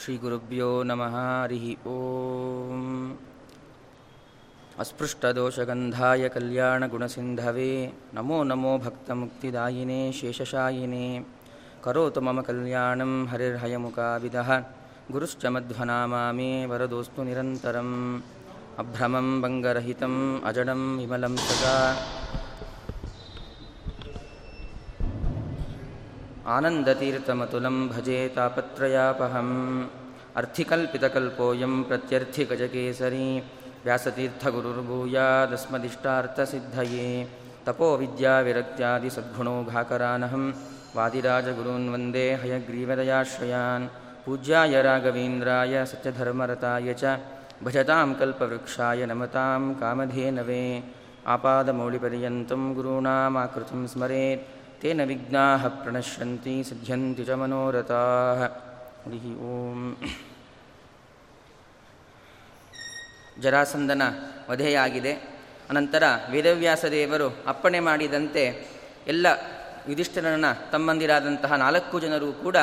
श्रीगुरुभ्यो नमः हरिः ॐ अस्पृष्टदोषगन्धाय कल्याणगुणसिन्धवे नमो नमो भक्तमुक्तिदायिने शेषशायिने। करोतु मम कल्याणं हरिर्हयमुकाविदः। गुरुश्च मध्वनामा मे वरदोऽस्तु निरन्तरम्। अभ्रमं भङ्गरहितम् अजडं विमलं सदा आनन्दतीर्थमतुलं भजे तापत्रयापहम्। अर्थिकल्पितकल्पोऽयं प्रत्यर्थिगजकेसरी। व्यासतीर्थगुरुर्भूयादस्मदिष्टार्थसिद्धये। तपोविद्याविरक्त्यादिसद्गुणोघाकरानहं वादिराजगुरून् वंदे हयग्रीवदयाश्रयान्। पूज्याय राघवेन्द्राय सत्यधर्मरताय च। भजतां कल्पवृक्षाय नमतां कामधेनवे। आपादमौलिपर्यन्तं गुरूणामाकृतिं स्मरेत्। तेन विघ्नाः प्रणश्यन्ति सिद्ध्यन्ति च मनोरथाः ಹರಿ ಓಂ ಜರಾಸಂದನ ವಧೆಯಾಗಿದೆ ಅನಂತರ ವೇದವ್ಯಾಸ ದೇವರು ಅಪ್ಪಣೆ ಮಾಡಿದಂತೆ ಎಲ್ಲ ಯುಧಿಷ್ಠಿರನ ತಮ್ಮಂದಿರಾದಂತಹ ನಾಲ್ಕು ಜನರು ಕೂಡ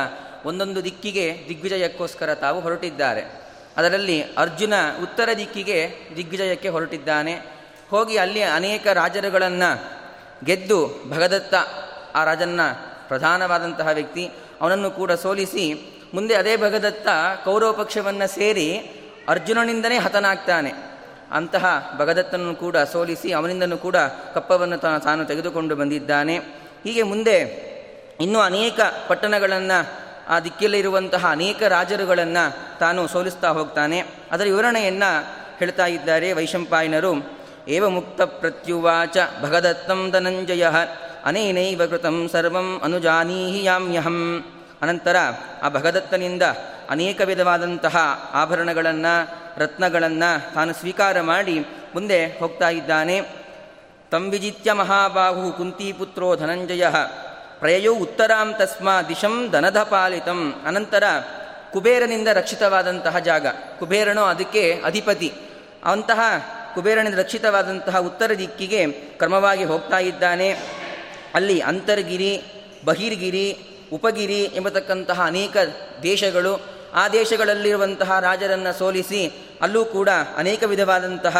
ಒಂದೊಂದು ದಿಕ್ಕಿಗೆ ದಿಗ್ವಿಜಯಕ್ಕೋಸ್ಕರ ತಾವು ಹೊರಟಿದ್ದಾರೆ ಅದರಲ್ಲಿ ಅರ್ಜುನ ಉತ್ತರ ದಿಕ್ಕಿಗೆ ದಿಗ್ವಿಜಯಕ್ಕೆ ಹೊರಟಿದ್ದಾನೆ ಹೋಗಿ ಅಲ್ಲಿ ಅನೇಕ ರಾಜರುಗಳನ್ನು ಗೆದ್ದು ಭಗದತ್ತ ಆ ರಾಜನ್ನ ಪ್ರಧಾನವಾದಂತಹ ವ್ಯಕ್ತಿ. ಅವನನ್ನು ಕೂಡ ಸೋಲಿಸಿ ಮುಂದೆ ಅದೇ ಭಗದತ್ತ ಕೌರವ ಪಕ್ಷವನ್ನು ಸೇರಿ ಅರ್ಜುನನಿಂದನೇ ಹತನಾಗ್ತಾನೆ. ಅಂತಹ ಭಗದತ್ತನನ್ನು ಕೂಡ ಸೋಲಿಸಿ ಅವನಿಂದನೂ ಕೂಡ ಕಪ್ಪವನ್ನು ತಾನು ತೆಗೆದುಕೊಂಡು ಬಂದಿದ್ದಾನೆ. ಹೀಗೆ ಮುಂದೆ ಇನ್ನೂ ಅನೇಕ ಪಟ್ಟಣಗಳನ್ನು, ಆ ದಿಕ್ಕಿಯಲ್ಲಿರುವಂತಹ ಅನೇಕ ರಾಜರುಗಳನ್ನು ತಾನು ಸೋಲಿಸ್ತಾ ಹೋಗ್ತಾನೆ. ಅದರ ವಿವರಣೆಯನ್ನು ಹೇಳ್ತಾ ಇದ್ದಾರೆ ವೈಶಂಪಾಯನರು. ಏವ ಮುಕ್ತ ಪ್ರತ್ಯುವಾಚ ಭಗದತ್ತಂ ಧನಂಜಯ. ಅನೇನೈವ ಕೃತಂ ಸರ್ವಂ ಅನುಜಾನೀಹಿ ಯಾಮ್ಯಹಂ. ಅನಂತರ ಆ ಭಗದತ್ತನಿಂದ ಅನೇಕ ವಿಧವಾದಂತಹ ಆಭರಣಗಳನ್ನು, ರತ್ನಗಳನ್ನು ತಾನು ಸ್ವೀಕಾರ ಮಾಡಿ ಮುಂದೆ ಹೋಗ್ತಾ ಇದ್ದಾನೆ. ತಂ ವಿಜಿತ್ಯ ಮಹಾಬಾಹು ಕುಂತಿಪುತ್ರೋ ಧನಂಜಯ. ಪ್ರಯೋ ಉತ್ತರಾಂ ತಸ್ಮಾ ದಿಶಂ ದನದ ಪಾಲಿತಂ. ಅನಂತರ ಕುಬೇರನಿಂದ ರಕ್ಷಿತವಾದಂತಹ ಜಾಗ. ಕುಬೇರನು ಅದಕ್ಕೆ ಅಧಿಪತಿ. ಅಂತಹ ಕುಬೇರನಿಂದ ರಕ್ಷಿತವಾದಂತಹ ಉತ್ತರ ದಿಕ್ಕಿಗೆ ಕ್ರಮವಾಗಿ ಹೋಗ್ತಾ ಇದ್ದಾನೆ. ಅಲ್ಲಿ ಅಂತರ್ಗಿರಿ, ಬಹಿರ್ಗಿರಿ, ಉಪಗಿರಿ ಎಂಬತಕ್ಕಂತಹ ಅನೇಕ ದೇಶಗಳು, ಆ ದೇಶಗಳಲ್ಲಿರುವಂತಹ ರಾಜರನ್ನು ಸೋಲಿಸಿ ಅಲ್ಲೂ ಕೂಡ ಅನೇಕ ವಿಧವಾದಂತಹ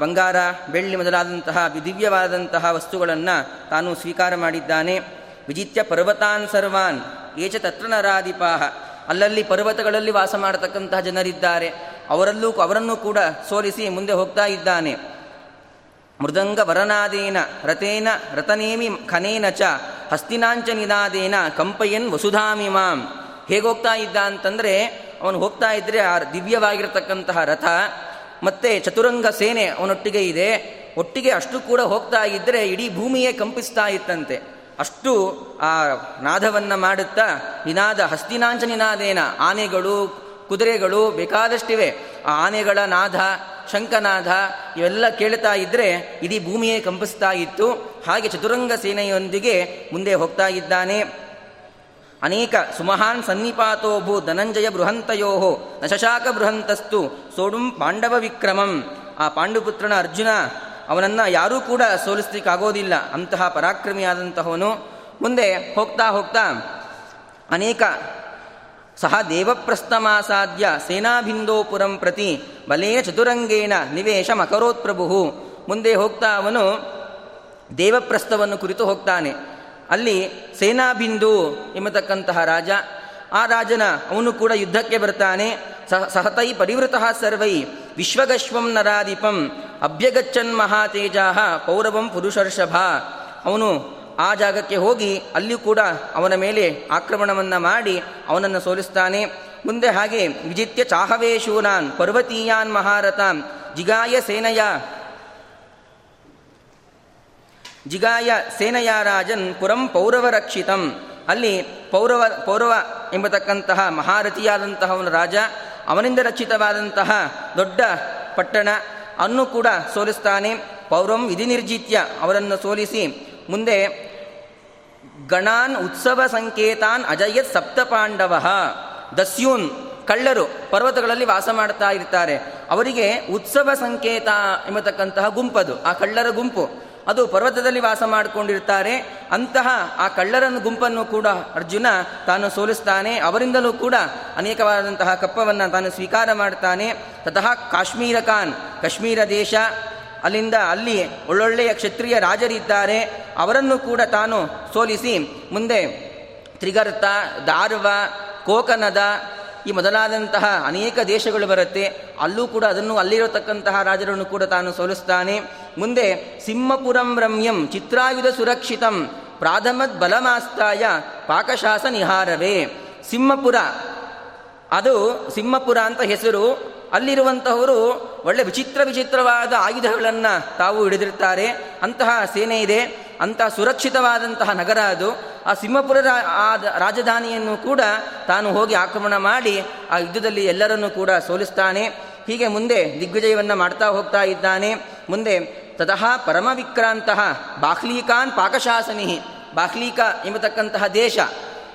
ಬಂಗಾರ, ಬೆಳ್ಳಿ ಮೊದಲಾದಂತಹ ದಿವ್ಯವಾದಂತಹ ವಸ್ತುಗಳನ್ನು ತಾನು ಸ್ವೀಕಾರ ಮಾಡಿದ್ದಾನೆ. ವಿಜಿತ್ಯ ಪರ್ವತಾನ್ ಸರ್ವಾನ್, ಏಚ ತತ್ರ ನರಾಧಿಪಾಹ. ಅಲ್ಲಲ್ಲಿ ಪರ್ವತಗಳಲ್ಲಿ ವಾಸ ಮಾಡತಕ್ಕಂತಹ ಜನರಿದ್ದಾರೆ. ಅವರಲ್ಲೂ ಅವರನ್ನು ಕೂಡ ಸೋಲಿಸಿ ಮುಂದೆ ಹೋಗ್ತಾ ಇದ್ದಾನೆ. ಮೃದಂಗ ವರನಾದೇನ ರಥೇನ ರಥನೇಮಿ ಖನೇನ ಚ, ಹಸ್ತಿನಾಂಚ ನಿನಾದೇನ, ಕಂಪಯನ್ ವಸುಧಾಮಿಮಾಂ ಹೇಗೋಗ್ತಾ ಇದ್ದ ಅಂತಂದರೆ, ಅವನು ಹೋಗ್ತಾ ಇದ್ದರೆ ಆ ದಿವ್ಯವಾಗಿರತಕ್ಕಂತಹ ರಥ, ಮತ್ತೆ ಚತುರಂಗ ಸೇನೆ ಅವನೊಟ್ಟಿಗೆ ಇದೆ. ಒಟ್ಟಿಗೆ ಅಷ್ಟು ಕೂಡ ಹೋಗ್ತಾ ಇದ್ದರೆ ಇಡೀ ಭೂಮಿಯೇ ಕಂಪಿಸ್ತಾ ಇತ್ತಂತೆ. ಅಷ್ಟು ಆ ನಾದವನ್ನು ಮಾಡುತ್ತಾ, ನಿನಾದ ಹಸ್ತಿನಾಂಚ ನಿನಾದೇನ, ಆನೆಗಳು, ಕುದುರೆಗಳು ಬೇಕಾದಷ್ಟಿವೆ. ಆ ಆನೆಗಳ ನಾದ ಶಂಕನಾದ ಇವೆಲ್ಲ ಕೇಳ್ತಾ ಇದ್ದರೆ ಇಡೀ ಭೂಮಿಯೇ ಕಂಪಿಸ್ತಾ ಇತ್ತು. ಹಾಗೆ ಚತುರಂಗ ಸೇನೆಯೊಂದಿಗೆ ಮುಂದೆ ಹೋಗ್ತಾ ಇದ್ದಾನೆ. ಅನೇಕ ಸುಮಹಾನ್ ಸನ್ನಿಪಾತೋ ಭೂ ಧನಂಜಯ ಬೃಹಂತಯೋ ನಶಶಾಕ ಬೃಹಂತಸ್ತು ಸೋಡುಂ ಪಾಂಡವ ವಿಕ್ರಮಂ. ಆ ಪಾಂಡುಪುತ್ರನ ಅರ್ಜುನ ಅವನನ್ನು ಯಾರೂ ಕೂಡ ಸೋಲಿಸ್ಲಿಕ್ಕಾಗೋದಿಲ್ಲ. ಅಂತಹ ಪರಾಕ್ರಮಿಯಾದಂತಹವನು. ಮುಂದೆ ಹೋಗ್ತಾ ಹೋಗ್ತಾ ಅನೇಕ ಸಹ ದೇವಪ್ರಸ್ಥಮಾಸಾಧ್ಯ ಸೇನಾಭಿಂದೋಪುರಂ ಪ್ರತಿ ಬಲೇನ ಚತುರಂಗೇನ ನಿವೇಶ ಮಕರೋತ್ ಪ್ರಭು ಮುಂದೆ ಹೋಗ್ತಾ ಅವನು ದೇವಪ್ರಸ್ಥವನ್ನು ಕುರಿತು ಹೋಗ್ತಾನೆ. ಅಲ್ಲಿ ಸೇನಾಬಿಂದು ಎಂಬತಕ್ಕಂತಹ ರಾಜ, ಆ ರಾಜನ ಅವನು ಕೂಡ ಯುದ್ಧಕ್ಕೆ ಬರ್ತಾನೆ. ಸಹ ಸಹತೈ ಪರಿವೃತಃ ಸರ್ವೈ ವಿಶ್ವಗಶ್ವಂ ನರಾಧಿಪಂ ಅಭ್ಯಗಚ್ಚನ್ ಮಹಾತೇಜಾ ಪೌರವಂ ಪುರುಷರ್ಷಭ. ಅವನು ಆ ಜಾಗಕ್ಕೆ ಹೋಗಿ ಅಲ್ಲಿ ಕೂಡ ಅವನ ಮೇಲೆ ಆಕ್ರಮಣವನ್ನು ಮಾಡಿ ಅವನನ್ನು ಸೋಲಿಸ್ತಾನೆ. ಮುಂದೆ ಹಾಗೆ ವಿಜಿತ್ಯ ಚಾಹವೇಶೂನಾನ್ ಪರ್ವತೀಯಾನ್ ಮಹಾರಥಾನ್ ಜಿಗಾಯ ಸೇನಯ. ಜಿಗಾಯ ಸೇನಯ ರಾಜನ್ ಪುರಂ ಪೌರವ ರಕ್ಷಿತಂ. ಅಲ್ಲಿ ಪೌರವ ಪೌರವ ಎಂಬತಕ್ಕಂತಹ ಮಹಾರಥಿಯಾದಂತಹ ಒಂದು ರಾಜ, ಅವನಿಂದ ರಕ್ಷಿತವಾದಂತಹ ದೊಡ್ಡ ಪಟ್ಟಣ ಅನ್ನು ಕೂಡ ಸೋಲಿಸ್ತಾನೆ. ಪೌರಂ ವಿಧಿ ನಿರ್ಜಿತ್ಯ ಅವರನ್ನು ಸೋಲಿಸಿ ಮುಂದೆ ಗಣಾನ್ ಉತ್ಸವ ಸಂಕೇತಾನ್ ಅಜಯತ್ ಸಪ್ತ ಪಾಂಡವ ದಸ್ಯೂನ್, ಕಳ್ಳರು ಪರ್ವತಗಳಲ್ಲಿ ವಾಸ ಮಾಡ್ತಾ ಇರ್ತಾರೆ. ಅವರಿಗೆ ಉತ್ಸವ ಸಂಕೇತ ಎಂಬತಕ್ಕಂತಹ ಗುಂಪದು, ಆ ಕಳ್ಳರ ಗುಂಪು. ಅದು ಪರ್ವತದಲ್ಲಿ ವಾಸ ಮಾಡಿಕೊಂಡಿರ್ತಾರೆ. ಅಂತಹ ಆ ಕಳ್ಳರನ್ನು ಗುಂಪನ್ನು ಕೂಡ ಅರ್ಜುನ ತಾನು ಸೋಲಿಸ್ತಾನೆ. ಅವರಿಂದಲೂ ಕೂಡ ಅನೇಕವಾದಂತಹ ಕಪ್ಪವನ್ನು ತಾನು ಸ್ವೀಕಾರ ಮಾಡ್ತಾನೆ. ತತಃ ಕಾಶ್ಮೀರ ಖಾನ್, ಕಾಶ್ಮೀರ ದೇಶ ಅಲ್ಲಿಂದ ಅಲ್ಲಿ ಒಳ್ಳೊಳ್ಳೆಯ ಕ್ಷತ್ರಿಯ ರಾಜರಿದ್ದಾರೆ ಅವರನ್ನು ಕೂಡ ತಾನು ಸೋಲಿಸಿ ಮುಂದೆ ತ್ರಿಗರ್ತ ದಾರ್ವ ಕೋಕನದ ಈ ಮೊದಲಾದಂತಹ ಅನೇಕ ದೇಶಗಳು ಬರುತ್ತೆ. ಅಲ್ಲೂ ಕೂಡ ಅದನ್ನು ಅಲ್ಲಿರತಕ್ಕಂತಹ ರಾಜರನ್ನು ಕೂಡ ತಾನು ಸೋಲಿಸ್ತಾನೆ. ಮುಂದೆ ಸಿಂಹಪುರಂ ರಮ್ಯಂ ಚಿತ್ರಾಯುಧ ಸುರಕ್ಷಿತಂ ಪ್ರಾಧಮದ್ ಬಲಮಾಸ್ತಾಯ ಪಾಕಶಾಸ ನಿಹಾರವೇ ಸಿಂಹಪುರ, ಅದು ಸಿಂಹಪುರ ಅಂತ ಹೆಸರು. ಅಲ್ಲಿರುವಂತಹವರು ಒಳ್ಳೆ ವಿಚಿತ್ರ ವಿಚಿತ್ರವಾದ ಆಯುಧಗಳನ್ನು ತಾವು ಹಿಡಿದಿರ್ತಾರೆ. ಅಂತಹ ಸೇನೆ ಇದೆ, ಅಂತಹ ಸುರಕ್ಷಿತವಾದಂತಹ ನಗರ ಅದು. ಆ ಸಿಂಹಪುರ ರಾಜಧಾನಿಯನ್ನು ಕೂಡ ತಾನು ಹೋಗಿ ಆಕ್ರಮಣ ಮಾಡಿ ಆ ಯುದ್ಧದಲ್ಲಿ ಎಲ್ಲರನ್ನೂ ಕೂಡ ಸೋಲಿಸ್ತಾನೆ. ಹೀಗೆ ಮುಂದೆ ದಿಗ್ವಿಜಯವನ್ನು ಮಾಡ್ತಾ ಹೋಗ್ತಾ ಇದ್ದಾನೆ. ಮುಂದೆ ತತಃ ಪರಮವಿಕ್ರಾಂತಹ ಬಾಹ್ಲೀಕಾನ್ ಪಾಕಶಾಸನಿ, ಬಾಹ್ಲೀಕ ಎಂಬತಕ್ಕಂತಹ ದೇಶ.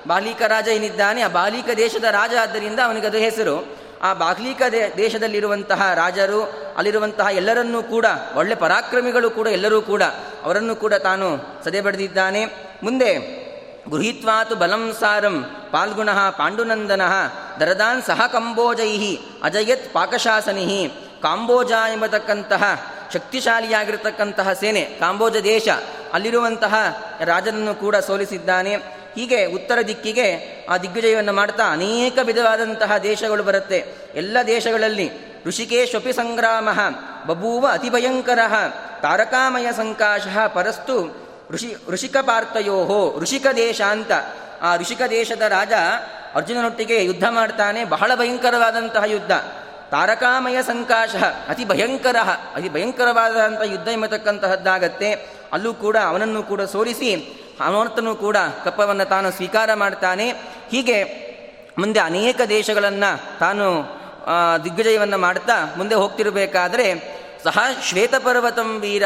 ಬಾಲಿಕ ರಾಜ ಏನಿದ್ದಾನೆ? ಆ ಬಾಲಿಕ ದೇಶದ ರಾಜ ಆದ್ದರಿಂದ ಅವನಿಗೆ ಅದು ಹೆಸರು. ಆ ಬಾಗ್ಲೀಕ ದೇಶದಲ್ಲಿರುವಂತಹ ರಾಜರು, ಅಲ್ಲಿರುವಂತಹ ಎಲ್ಲರನ್ನೂ ಕೂಡ, ಒಳ್ಳೆ ಪರಾಕ್ರಮಿಗಳು ಕೂಡ ಎಲ್ಲರೂ ಕೂಡ, ಅವರನ್ನು ಕೂಡ ತಾನು ಸದೆ ಬಡಿದಿದ್ದಾನೆ ಮುಂದೆ, ಗೃಹೀತ್ವಾತು ಬಲಂ ಸಾರಂ ಪಾಲ್ಗುಣ ಪಾಂಡುನಂದನ ದರದಾನ್ ಸಹ ಕಂಬೋಜೈ ಅಜಯತ್ ಪಾಕಶಾಸನಿಹಿ. ಕಾಂಬೋಜ ಎಂಬತಕ್ಕಂತಹ ಶಕ್ತಿಶಾಲಿಯಾಗಿರತಕ್ಕಂತಹ ಸೇನೆ, ಕಾಂಬೋಜ ದೇಶ, ಅಲ್ಲಿರುವಂತಹ ರಾಜನನ್ನು ಕೂಡ ಸೋಲಿಸಿದ್ದಾನೆ. ಹೀಗೆ ಉತ್ತರ ದಿಕ್ಕಿಗೆ ಆ ದಿಗ್ವಿಜಯವನ್ನು ಮಾಡ್ತಾ ಅನೇಕ ವಿಧವಾದಂತಹ ದೇಶಗಳು ಬರುತ್ತೆ. ಎಲ್ಲ ದೇಶಗಳಲ್ಲಿ ಋಷಿಕೇಶ್ವಪಿ ಸಂಗ್ರಾಮ ಬಭೂವ ಅತಿಭಯಂಕರ, ತಾರಕಾಮಯ ಸಂಕಾಶ, ಪರಸ್ತು ಋಷಿ, ಋಷಿಕ ಪಾರ್ಥಯೋಹೋ ಋಷಿಕ ದೇಶ ಅಂತ. ಆ ಋಷಿಕ ದೇಶದ ರಾಜ ಅರ್ಜುನನೊಟ್ಟಿಗೆ ಯುದ್ಧ ಮಾಡ್ತಾನೆ. ಬಹಳ ಭಯಂಕರವಾದಂತಹ ಯುದ್ಧ. ತಾರಕಾಮಯ ಸಂಕಾಶ ಅತಿ ಭಯಂಕರ ಅತಿ ಭಯಂಕರವಾದಂಥ ಯುದ್ಧ ಎಂಬತಕ್ಕಂತಹದ್ದಾಗತ್ತೆ. ಅಲ್ಲೂ ಕೂಡ ಅವನನ್ನು ಕೂಡ ಸೋಲಿಸಿ ಹನುಮಂತನು ಕೂಡ ಕಪ್ಪವನ್ನು ತಾನು ಸ್ವೀಕಾರ ಮಾಡ್ತಾನೆ. ಹೀಗೆ ಮುಂದೆ ಅನೇಕ ದೇಶಗಳನ್ನು ತಾನು ದಿಗ್ವಿಜಯವನ್ನು ಮಾಡ್ತಾ ಮುಂದೆ ಹೋಗ್ತಿರಬೇಕಾದ್ರೆ ಸಹ ಶ್ವೇತಪರ್ವತಂ ವೀರ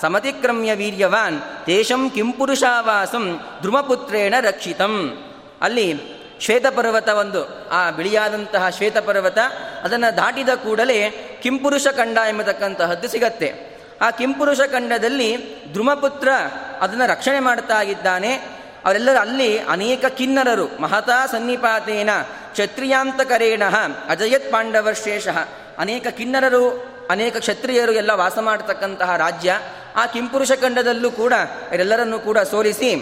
ಸಮತಿಕ್ರಮ್ಯ ವೀರ್ಯವಾನ್ ದೇಶಂ ಕಿಂಪುರುಷಾವಾಸಂ ಧ್ರುವಪುತ್ರೇಣ ರಕ್ಷಿತಂ. ಅಲ್ಲಿ ಶ್ವೇತಪರ್ವತ ಒಂದು, ಆ ಬಿಳಿಯಾದಂತಹ ಶ್ವೇತಪರ್ವತ ಅದನ್ನು ದಾಟಿದ ಕೂಡಲೇ ಕಿಂಪುರುಷ ಕಂಡ ಎಂಬತಕ್ಕಂತಹದ್ದು ಸಿಗತ್ತೆ. ಆ ಕಿಂಪುರುಷ ಖಂಡದಲ್ಲಿ ಧ್ರುಮಪುತ್ರ ಅದನ್ನು ರಕ್ಷಣೆ ಮಾಡ್ತಾ ಇದ್ದಾನೆ. ಅವರೆಲ್ಲರೂ ಅಲ್ಲಿ ಅನೇಕ ಕಿನ್ನರರು, ಮಹತಾ ಸನ್ನಿಪಾತೇನ ಕ್ಷತ್ರಿಯಾಂತಕರೇಣ ಅಜಯತ್ ಪಾಂಡವಶೇಷ ಅನೇಕ ಕಿನ್ನರರು, ಅನೇಕ ಕ್ಷತ್ರಿಯರು ಎಲ್ಲ ವಾಸ ಮಾಡತಕ್ಕಂತಹ ರಾಜ್ಯ. ಆ ಕಿಂಪುರುಷ ಖಂಡದಲ್ಲೂ ಕೂಡ ಇವರೆಲ್ಲರನ್ನೂ ಕೂಡ ಸೋಲಿಸಿ,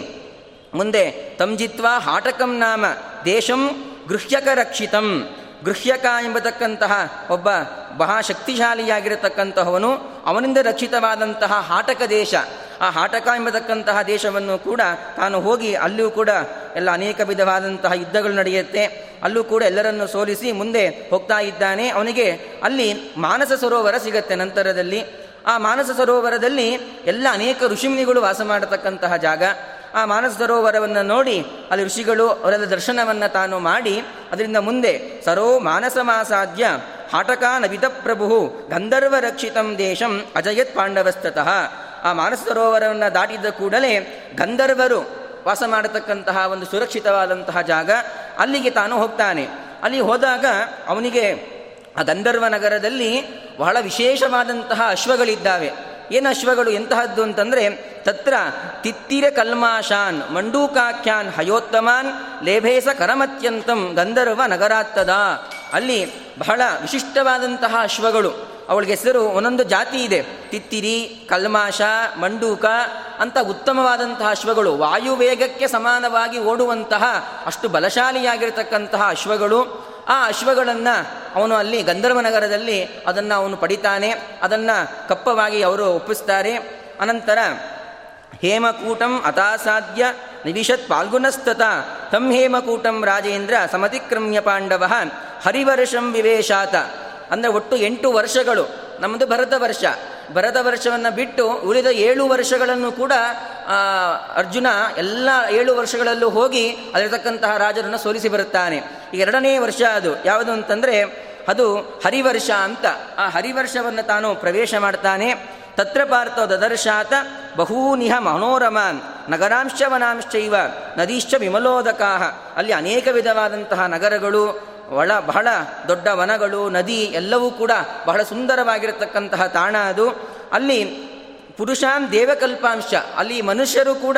ಮುಂದೆ ತಂಜಿತ್ವ ಹಾಟಕಂ ನಾಮ, ದೇಶಂ ಗೃಹ್ಯಕ ರಕ್ಷಿತಂ. ಗೃಹ್ಯಕ ಎಂಬತಕ್ಕಂತಹ ಒಬ್ಬ ಶಕ್ತಿಶಾಲಿಯಾಗಿರತಕ್ಕಂತಹವನು ಅವನಿಂದ ರಕ್ಷಿತವಾದಂತಹ ಹಾಟಕ ದೇಶ. ಆ ಹಾಟಕ ಎಂಬತಕ್ಕಂತಹ ದೇಶವನ್ನು ಕೂಡ ತಾನು ಹೋಗಿ ಅಲ್ಲೂ ಕೂಡ ಎಲ್ಲ ಅನೇಕ ವಿಧವಾದಂತಹ ಯುದ್ಧಗಳು ನಡೆಯುತ್ತೆ. ಅಲ್ಲೂ ಕೂಡ ಎಲ್ಲರನ್ನು ಸೋಲಿಸಿ ಮುಂದೆ ಹೋಗ್ತಾ ಇದ್ದಾನೆ. ಅವನಿಗೆ ಅಲ್ಲಿ ಮಾನಸ ಸರೋವರ ಸಿಗತ್ತೆ ನಂತರದಲ್ಲಿ. ಆ ಮಾನಸ ಸರೋವರದಲ್ಲಿ ಎಲ್ಲ ಅನೇಕ ಋಷಿಮುನಿಗಳು ವಾಸ ಮಾಡತಕ್ಕಂತಹ ಜಾಗ. ಆ ಮಾನಸ ಸರೋವರವನ್ನು ನೋಡಿ, ಅಲ್ಲಿ ಋಷಿಗಳು ಅವರೆಲ್ಲ ದರ್ಶನವನ್ನು ತಾನು ಮಾಡಿ, ಅದರಿಂದ ಮುಂದೆ ಸರೋ ಮಾನಸ ಮಾಸಾಧ್ಯ ಹಾಟಕಾನವಿದ ಪ್ರಭು ಗಂಧರ್ವ ರಕ್ಷಿತಂ ದೇಶಂ ಅಜಯತ್ ಪಾಂಡವಸ್ತತಃ ಆ ಮಾನಸ ಸರೋವರವನ್ನು ದಾಟಿದ ಕೂಡಲೇ ಗಂಧರ್ವರು ವಾಸ ಮಾಡತಕ್ಕಂತಹ ಒಂದು ಸುರಕ್ಷಿತವಾದಂತಹ ಜಾಗ ಅಲ್ಲಿಗೆ ತಾನು ಹೋಗ್ತಾನೆ. ಅಲ್ಲಿ ಹೋದಾಗ ಅವನಿಗೆ ಆ ಗಂಧರ್ವ ನಗರದಲ್ಲಿ ಬಹಳ ವಿಶೇಷವಾದಂತಹ ಅಶ್ವಗಳಿದ್ದಾವೆ. ಏನು ಅಶ್ವಗಳು ಎಂತಹದ್ದು ಅಂತಂದರೆ, ತತ್ರ ತಿತ್ತಿರ ಕಲ್ಮಾಶಾನ್, ಮಂಡೂಕಾಖ್ಯಾನ್ ಹಯೋತ್ತಮಾನ್, ಲೇಭೇಸ ಕರಮತ್ಯಂತಂ ಗಂಧರ್ವ ನಗರಾತ್ತದ. ಅಲ್ಲಿ ಬಹಳ ವಿಶಿಷ್ಟವಾದಂತಹ ಅಶ್ವಗಳು ಅವಳಿಗೆ ಹೆಸರು ಒಂದೊಂದು ಜಾತಿ ಇದೆ. ತಿತ್ತಿರಿ, ಕಲ್ಮಾಶ, ಮಂಡೂಕ ಅಂತ ಉತ್ತಮವಾದಂತಹ ಅಶ್ವಗಳು ವಾಯುವೇಗಕ್ಕೆ ಸಮಾನವಾಗಿ ಓಡುವಂತಹ ಅಷ್ಟು ಬಲಶಾಲಿಯಾಗಿರತಕ್ಕಂತಹ ಅಶ್ವಗಳು ಆ ಅಶ್ವಗಳನ್ನು ಅವನು ಅಲ್ಲಿ ಗಂಧರ್ವನಗರದಲ್ಲಿ ಅದನ್ನು ಅವನು ಪಡಿತಾನೆ, ಅದನ್ನು ಕಪ್ಪವಾಗಿ ಅವರು ಒಪ್ಪಿಸ್ತಾರೆ. ಅನಂತರ, ಹೇಮಕೂಟಂ ಅತಾಸಾಧ್ಯ ನಿವಿಶತ್ ಪಾಲ್ಗುನಸ್ತತ. ತಂ ಹೇಮಕೂಟಂ ರಾಜೇಂದ್ರ ಸಮತಿಕ್ರಮ್ಯ ಪಾಂಡವ ಹರಿವರ್ಷಂ ವಿವೇಶಾತ. ಅಂದರೆ ಒಟ್ಟು ಎಂಟು ವರ್ಷಗಳು ನಮ್ಮದು ಭರತ ವರ್ಷ. ಭರತ ವರ್ಷವನ್ನು ಬಿಟ್ಟು ಉಳಿದ ಏಳು ವರ್ಷಗಳನ್ನು ಕೂಡ ಅರ್ಜುನ ಎಲ್ಲ ಏಳು ವರ್ಷಗಳಲ್ಲೂ ಹೋಗಿ ಅಲ್ಲಿರತಕ್ಕಂತಹ ರಾಜರನ್ನು ಸೋಲಿಸಿ ಬರುತ್ತಾನೆ. ಈ ಎರಡನೇ ವರ್ಷ ಅದು. ಯಾವುದು ಅಂತಂದರೆ, ಅದು ಹರಿವರ್ಷ ಅಂತ. ಆ ಹರಿವರ್ಷವನ್ನು ತಾನು ಪ್ರವೇಶ ಮಾಡ್ತಾನೆ. ತತ್ರ ಪಾರ್ಥ ದದರ್ಶಾತ ಬಹೂನಿಹ ಮನೋರಮಾನ್ ನಗರಾಂಶ ವನಾಂಶ್ಚೈವ ನದೀಶ್ಚ ವಿಮಲೋದಕಾ ಅಲ್ಲಿ ಅನೇಕ ವಿಧವಾದಂತಹ ನಗರಗಳು ಒಳ ಬಹಳ ದೊಡ್ಡ ವನಗಳು, ನದಿ ಎಲ್ಲವೂ ಕೂಡ ಬಹಳ ಸುಂದರವಾಗಿರತಕ್ಕಂತಹ ತಾಣ ಅದು. ಅಲ್ಲಿ ಪುರುಷಾನ್ ದೇವಕಲ್ಪಾಂಶ, ಅಲ್ಲಿ ಮನುಷ್ಯರು ಕೂಡ